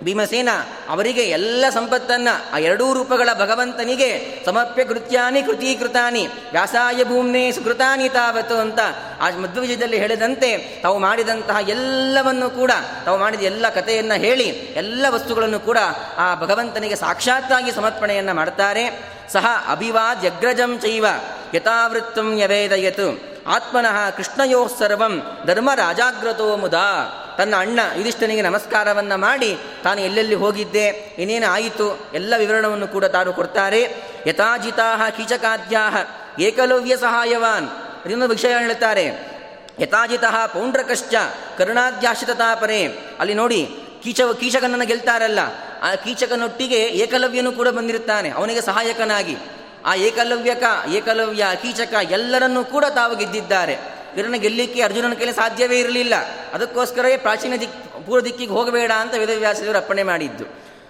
ಭೀಮಸೇನ ಅವರಿಗೆ ಎಲ್ಲ ಸಂಪತ್ತನ್ನ, ಆ ಎರಡೂ ರೂಪಗಳ ಭಗವಂತನಿಗೆ ಸಮರ್ಪ್ಯ ಕೃತ್ಯಾನಿ ಕೃತೀಕೃತಾನಿ, ವ್ಯಾಸಾಯ ಭೂಮ್ನೆ ಸುಕೃತಾನಿ ತಾವತ್ತು ಅಂತ ಆ ಮಧ್ವವಿಜಯದಲ್ಲಿ ಹೇಳಿದಂತೆ ತಾವು ಮಾಡಿದಂತಹ ಎಲ್ಲವನ್ನು ಕೂಡ, ತಾವು ಮಾಡಿದ ಎಲ್ಲ ಕಥೆಯನ್ನು ಹೇಳಿ, ಎಲ್ಲ ವಸ್ತುಗಳನ್ನು ಕೂಡ ಆ ಭಗವಂತನಿಗೆ ಸಾಕ್ಷಾತ್ತಾಗಿ ಸಮರ್ಪಣೆಯನ್ನು ಮಾಡ್ತಾರೆ. ಸಹ ಅಭಿವಾದ್ಯಗ್ರಜಂ ಚೈವ ಯಥಾವೃತ್ತಂ ಯವೇದಯತು. ಆತ್ಮನಃ ಕೃಷ್ಣಯೋ ಸರ್ವಂ ಧರ್ಮ ರಾಜಾಗ್ರತೋ ಮುದಾ. ತನ್ನ ಅಣ್ಣ ಯುಧಿಷ್ಠನಿಗೆ ನಮಸ್ಕಾರವನ್ನು ಮಾಡಿ ತಾನು ಎಲ್ಲೆಲ್ಲಿ ಹೋಗಿದ್ದೆ, ಏನೇನು ಆಯಿತು, ಎಲ್ಲ ವಿವರಣವನ್ನು ಕೂಡ ತಾನು ಕೊಡ್ತಾರೆ. ಯಥಾಜಿತಾ ಕೀಚಕಾದ್ಯಾ ಏಕಲವ್ಯ ಸಹಾಯವಾನ್. ಇನ್ನೊಂದು ವಿಷಯ ಹೇಳ್ತಾರೆ ಯಥಾಜಿತಃ ಪೌಂಡ್ರಕಶ್ಚ ಕರುಣಾದ್ಯಾಶ್ರಿತಾಪರೆ ಅಲ್ಲಿ ನೋಡಿ ಕೀಚ ಕೀಚಕನನ್ನು ಗೆಲ್ತಾರಲ್ಲ. ಆ ಕೀಚಕನೊಟ್ಟಿಗೆ ಏಕಲವ್ಯನು ಕೂಡ ಬಂದಿರುತ್ತಾನೆ, ಅವನಿಗೆ ಸಹಾಯಕನಾಗಿ. ಆ ಏಕಲವ್ಯಕ, ಏಕಲವ್ಯ, ಕೀಚಕ ಎಲ್ಲರನ್ನೂ ಕೂಡ ತಾವು ಗೆದ್ದಿದ್ದಾರೆ. ಇದನ್ನು ಗೆಲ್ಲಿಕ್ಕೆ ಅರ್ಜುನನ ಕೈಲಿ ಸಾಧ್ಯವೇ ಇರಲಿಲ್ಲ. ಅದಕ್ಕೋಸ್ಕರವೇ ಪ್ರಾಚೀನ ದಿಕ್, ಪೂರ್ವ ದಿಕ್ಕಿಗೆ ಹೋಗಬೇಡ ಅಂತ ವೇದವ್ಯಾಸದೇವರು ಅಪ್ಪಣೆ ಮಾಡಿದ್ದು.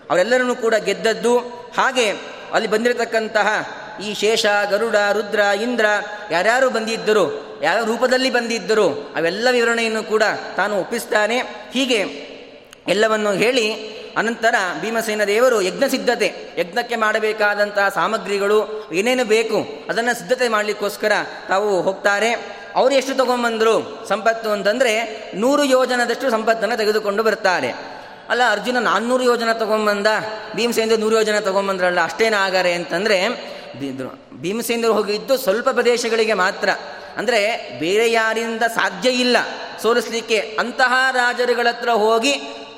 ಅವರೆಲ್ಲರನ್ನೂ ಕೂಡ ಗೆದ್ದದ್ದು. ಹಾಗೆ ಅಲ್ಲಿ ಬಂದಿರತಕ್ಕಂತಹ ಈ ಶೇಷ, ಗರುಡ, ರುದ್ರ, ಇಂದ್ರ ಯಾರ್ಯಾರು ಬಂದಿದ್ದರು, ಯಾವ ರೂಪದಲ್ಲಿ ಬಂದಿದ್ದರು, ಅವೆಲ್ಲ ವಿವರಣೆಯನ್ನು ಕೂಡ ತಾನು ಒಪ್ಪಿಸ್ತಾನೆ. ಹೀಗೆ ಎಲ್ಲವನ್ನು ಹೇಳಿ ಅನಂತರ ಭೀಮಸೇನ ದೇವರು ಯಜ್ಞ ಸಿದ್ಧತೆ, ಯಜ್ಞಕ್ಕೆ ಮಾಡಬೇಕಾದಂತಹ ಸಾಮಗ್ರಿಗಳು, ಏನೇನು ಬೇಕು ಅದನ್ನು ಸಿದ್ಧತೆ ಮಾಡಲಿಕ್ಕೋಸ್ಕರ ತಾವು ಹೋಗ್ತಾರೆ. ಅವರು ಎಷ್ಟು ತಗೊಂಬಂದರು ಸಂಪತ್ತು ಅಂತಂದರೆ ನೂರು ಯೋಜನದಷ್ಟು ಸಂಪತ್ತನ್ನು ತೆಗೆದುಕೊಂಡು ಬರ್ತಾರೆ. ಅಲ್ಲ ಅರ್ಜುನ ನಾನ್ನೂರು ಯೋಜನ ತೊಗೊಂಬಂದ ಭೀಮಸೇಂದ್ರ ನೂರು ಯೋಜನೆ ತೊಗೊಂಬಂದ್ರಲ್ಲ ಅಷ್ಟೇನಾಗಾರೆ ಅಂತಂದರೆ ಭೀಮಸೇಂದ್ರ ಹೋಗಿದ್ದು ಸ್ವಲ್ಪ ಪ್ರದೇಶಗಳಿಗೆ ಮಾತ್ರ. ಅಂದರೆ ಬೇರೆ ಯಾರಿಂದ ಸಾಧ್ಯ ಇಲ್ಲ ಸೋಲಿಸಲಿಕ್ಕೆ ಅಂತಹ ರಾಜರುಗಳ ಹತ್ರ ಹೋಗಿ,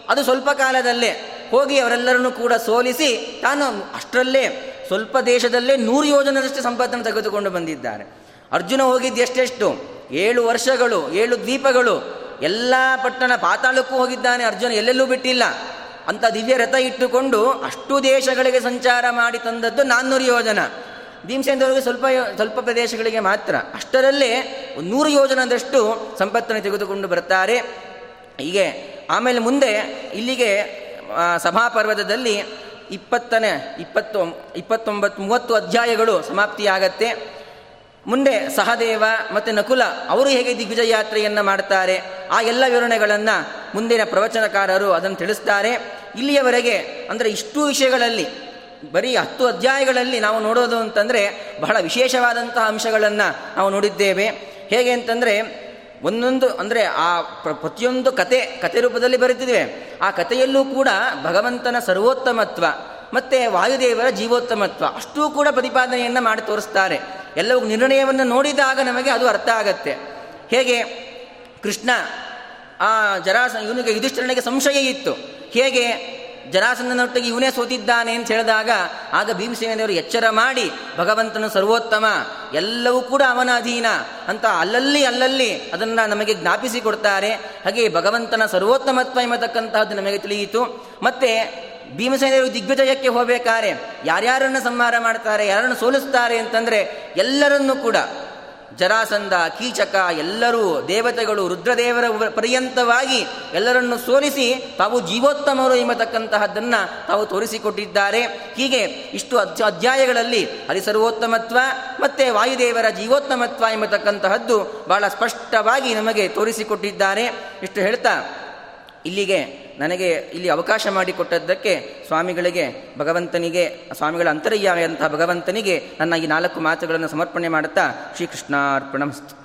ಅದು ಸ್ವಲ್ಪ ಕಾಲದಲ್ಲೇ ಹೋಗಿ ಅವರೆಲ್ಲರನ್ನು ಕೂಡ ಸೋಲಿಸಿ ತಾನು ಅಷ್ಟರಲ್ಲೇ ಸ್ವಲ್ಪ ದೇಶದಲ್ಲೇ ನೂರು ಯೋಜನದಷ್ಟು ಸಂಪತ್ತನ್ನು ತೆಗೆದುಕೊಂಡು ಬಂದಿದ್ದಾರೆ. ಅರ್ಜುನ ಹೋಗಿದ್ದು ಎಷ್ಟೆಷ್ಟು? ಏಳು ವರ್ಷಗಳು, ಏಳು ದ್ವೀಪಗಳು. ಎಲ್ಲ ಪಟ್ಟಣ ಪಾತಾಳಕ್ಕೂ ಹೋಗಿದ್ದಾನೆ ಅರ್ಜುನ, ಎಲ್ಲೆಲ್ಲೂ ಬಿಟ್ಟಿಲ್ಲ. ಅಂತ ದಿವ್ಯ ರಥ ಇಟ್ಟುಕೊಂಡು ಅಷ್ಟು ದೇಶಗಳಿಗೆ ಸಂಚಾರ ಮಾಡಿ ತಂದದ್ದು ನಾನ್ನೂರು ಯೋಜನ. ಭೀಮಸೇನದವರಿಗೆ ಸ್ವಲ್ಪ ಸ್ವಲ್ಪ ಪ್ರದೇಶಗಳಿಗೆ ಮಾತ್ರ. ಅಷ್ಟರಲ್ಲೇ ನೂರು ಯೋಜನದಷ್ಟು ಸಂಪತ್ತನ್ನು ತೆಗೆದುಕೊಂಡು ಬರ್ತಾರೆ. ಹೀಗೆ ಆಮೇಲೆ ಮುಂದೆ ಇಲ್ಲಿಗೆ ಸಭಾಪರ್ವತದಲ್ಲಿ ಇಪ್ಪತ್ತನೇ, ಇಪ್ಪತ್ತು, ಇಪ್ಪತ್ತೊಂಬತ್ತು, ಮೂವತ್ತು ಅಧ್ಯಾಯಗಳು ಸಮಾಪ್ತಿಯಾಗತ್ತೆ. ಮುಂದೆ ಸಹದೇವ ಮತ್ತು ನಕುಲ, ಅವರು ಹೇಗೆ ದಿಗ್ವಿಜಯ ಯಾತ್ರೆಯನ್ನು ಮಾಡ್ತಾರೆ, ಆ ಎಲ್ಲ ವಿವರಣೆಗಳನ್ನು ಮುಂದಿನ ಪ್ರವಚನಕಾರರು ಅದನ್ನು ತಿಳಿಸ್ತಾರೆ. ಇಲ್ಲಿಯವರೆಗೆ ಅಂದರೆ ಇಷ್ಟು ವಿಷಯಗಳಲ್ಲಿ, ಬರೀ ಹತ್ತು ಅಧ್ಯಾಯಗಳಲ್ಲಿ ನಾವು ನೋಡೋದು ಅಂತಂದರೆ ಬಹಳ ವಿಶೇಷವಾದಂತಹ ಅಂಶಗಳನ್ನು ನಾವು ನೋಡಿದ್ದೇವೆ. ಹೇಗೆ ಅಂತಂದರೆ ಒಂದೊಂದು ಅಂದರೆ ಆ ಪ್ರತಿಯೊಂದು ಕತೆ ಕತೆ ರೂಪದಲ್ಲಿ ಬರುತ್ತಿದೆ ಆ ಕಥೆಯಲ್ಲೂ ಕೂಡ ಭಗವಂತನ ಸರ್ವೋತ್ತಮತ್ವ ಮತ್ತು ವಾಯುದೇವರ ಜೀವೋತ್ತಮತ್ವ. ಅಷ್ಟೂ ಕೂಡ ಪ್ರತಿಪಾದನೆಯನ್ನು ಮಾಡಿ ತೋರಿಸ್ತಾರೆ. ಎಲ್ಲವೂ ನಿರ್ಣಯವನ್ನು ನೋಡಿದಾಗ ನಮಗೆ ಅದು ಅರ್ಥ ಆಗತ್ತೆ. ಹೇಗೆ ಕೃಷ್ಣ ಆ ಜರಾಸ, ಇವನಿಗೆ ಯುಧಿಷ್ಠಿರನಿಗೆ ಸಂಶಯ ಇತ್ತು. ಹೇಗೆ ಜರಾಸಂದನೊಟ್ಟಿಗೆ ಇವನೇ ಸೋತಿದ್ದಾನೆ ಅಂತ ಹೇಳಿದಾಗ, ಆಗ ಭೀಮಸೇನೆಯವರು ಎಚ್ಚರ ಮಾಡಿ, ಭಗವಂತನು ಸರ್ವೋತ್ತಮ, ಎಲ್ಲವೂ ಕೂಡ ಅವನ ಅಧೀನ ಅಂತ ಅಲ್ಲಲ್ಲಿ ಅಲ್ಲಲ್ಲಿ ಅದನ್ನು ನಮಗೆ ಜ್ಞಾಪಿಸಿ ಕೊಡ್ತಾರೆ. ಹಾಗೆ ಭಗವಂತನ ಸರ್ವೋತ್ತಮತ್ವ ಎಂಬತಕ್ಕಂತಹದ್ದು ನಮಗೆ ತಿಳಿಯಿತು. ಮತ್ತೆ ಭೀಮಸೇನರು ದಿಗ್ವಿಜಯಕ್ಕೆ ಹೋಗಬೇಕಾರೆ ಯಾರ್ಯಾರನ್ನು ಸಂಹಾರ ಮಾಡ್ತಾರೆ, ಯಾರನ್ನು ಸೋಲಿಸ್ತಾರೆ ಅಂತಂದರೆ ಎಲ್ಲರನ್ನೂ ಕೂಡ ಜರಾಸಂದ ಕೀಚಕ, ಎಲ್ಲರೂ ದೇವತೆಗಳು, ರುದ್ರದೇವರ ಪರ್ಯಂತವಾಗಿ ಎಲ್ಲರನ್ನು ಸೋಲಿಸಿ ತಾವು ಜೀವೋತ್ತಮರು ಎಂಬತಕ್ಕಂತಹದ್ದನ್ನು ತಾವು ತೋರಿಸಿಕೊಟ್ಟಿದ್ದಾರೆ. ಹೀಗೆ ಇಷ್ಟು ಅಧ್ಯಾಯಗಳಲ್ಲಿ ಹರಿಸರ್ವೋತ್ತಮತ್ವ ಮತ್ತು ವಾಯುದೇವರ ಜೀವೋತ್ತಮತ್ವ ಎಂಬತಕ್ಕಂತಹದ್ದು ಬಹಳ ಸ್ಪಷ್ಟವಾಗಿ ನಮಗೆ ತೋರಿಸಿಕೊಟ್ಟಿದ್ದಾರೆ. ಇಷ್ಟು ಹೇಳ್ತಾ ಇಲ್ಲಿಗೆ ನನಗೆ ಇಲ್ಲಿ ಅವಕಾಶ ಮಾಡಿಕೊಟ್ಟದ್ದಕ್ಕೆ ಸ್ವಾಮಿಗಳಿಗೆ, ಭಗವಂತನಿಗೆ, ಸ್ವಾಮಿಗಳ ಅಂತರ್ಯಾಮಿಯಂತಹ ಭಗವಂತನಿಗೆ ನನ್ನ ಈ ನಾಲ್ಕು ಮಾತುಗಳನ್ನು ಸಮರ್ಪಣೆ ಮಾಡುತ್ತಾ ಶ್ರೀಕೃಷ್ಣಾರ್ಪಣಮಸ್ತು.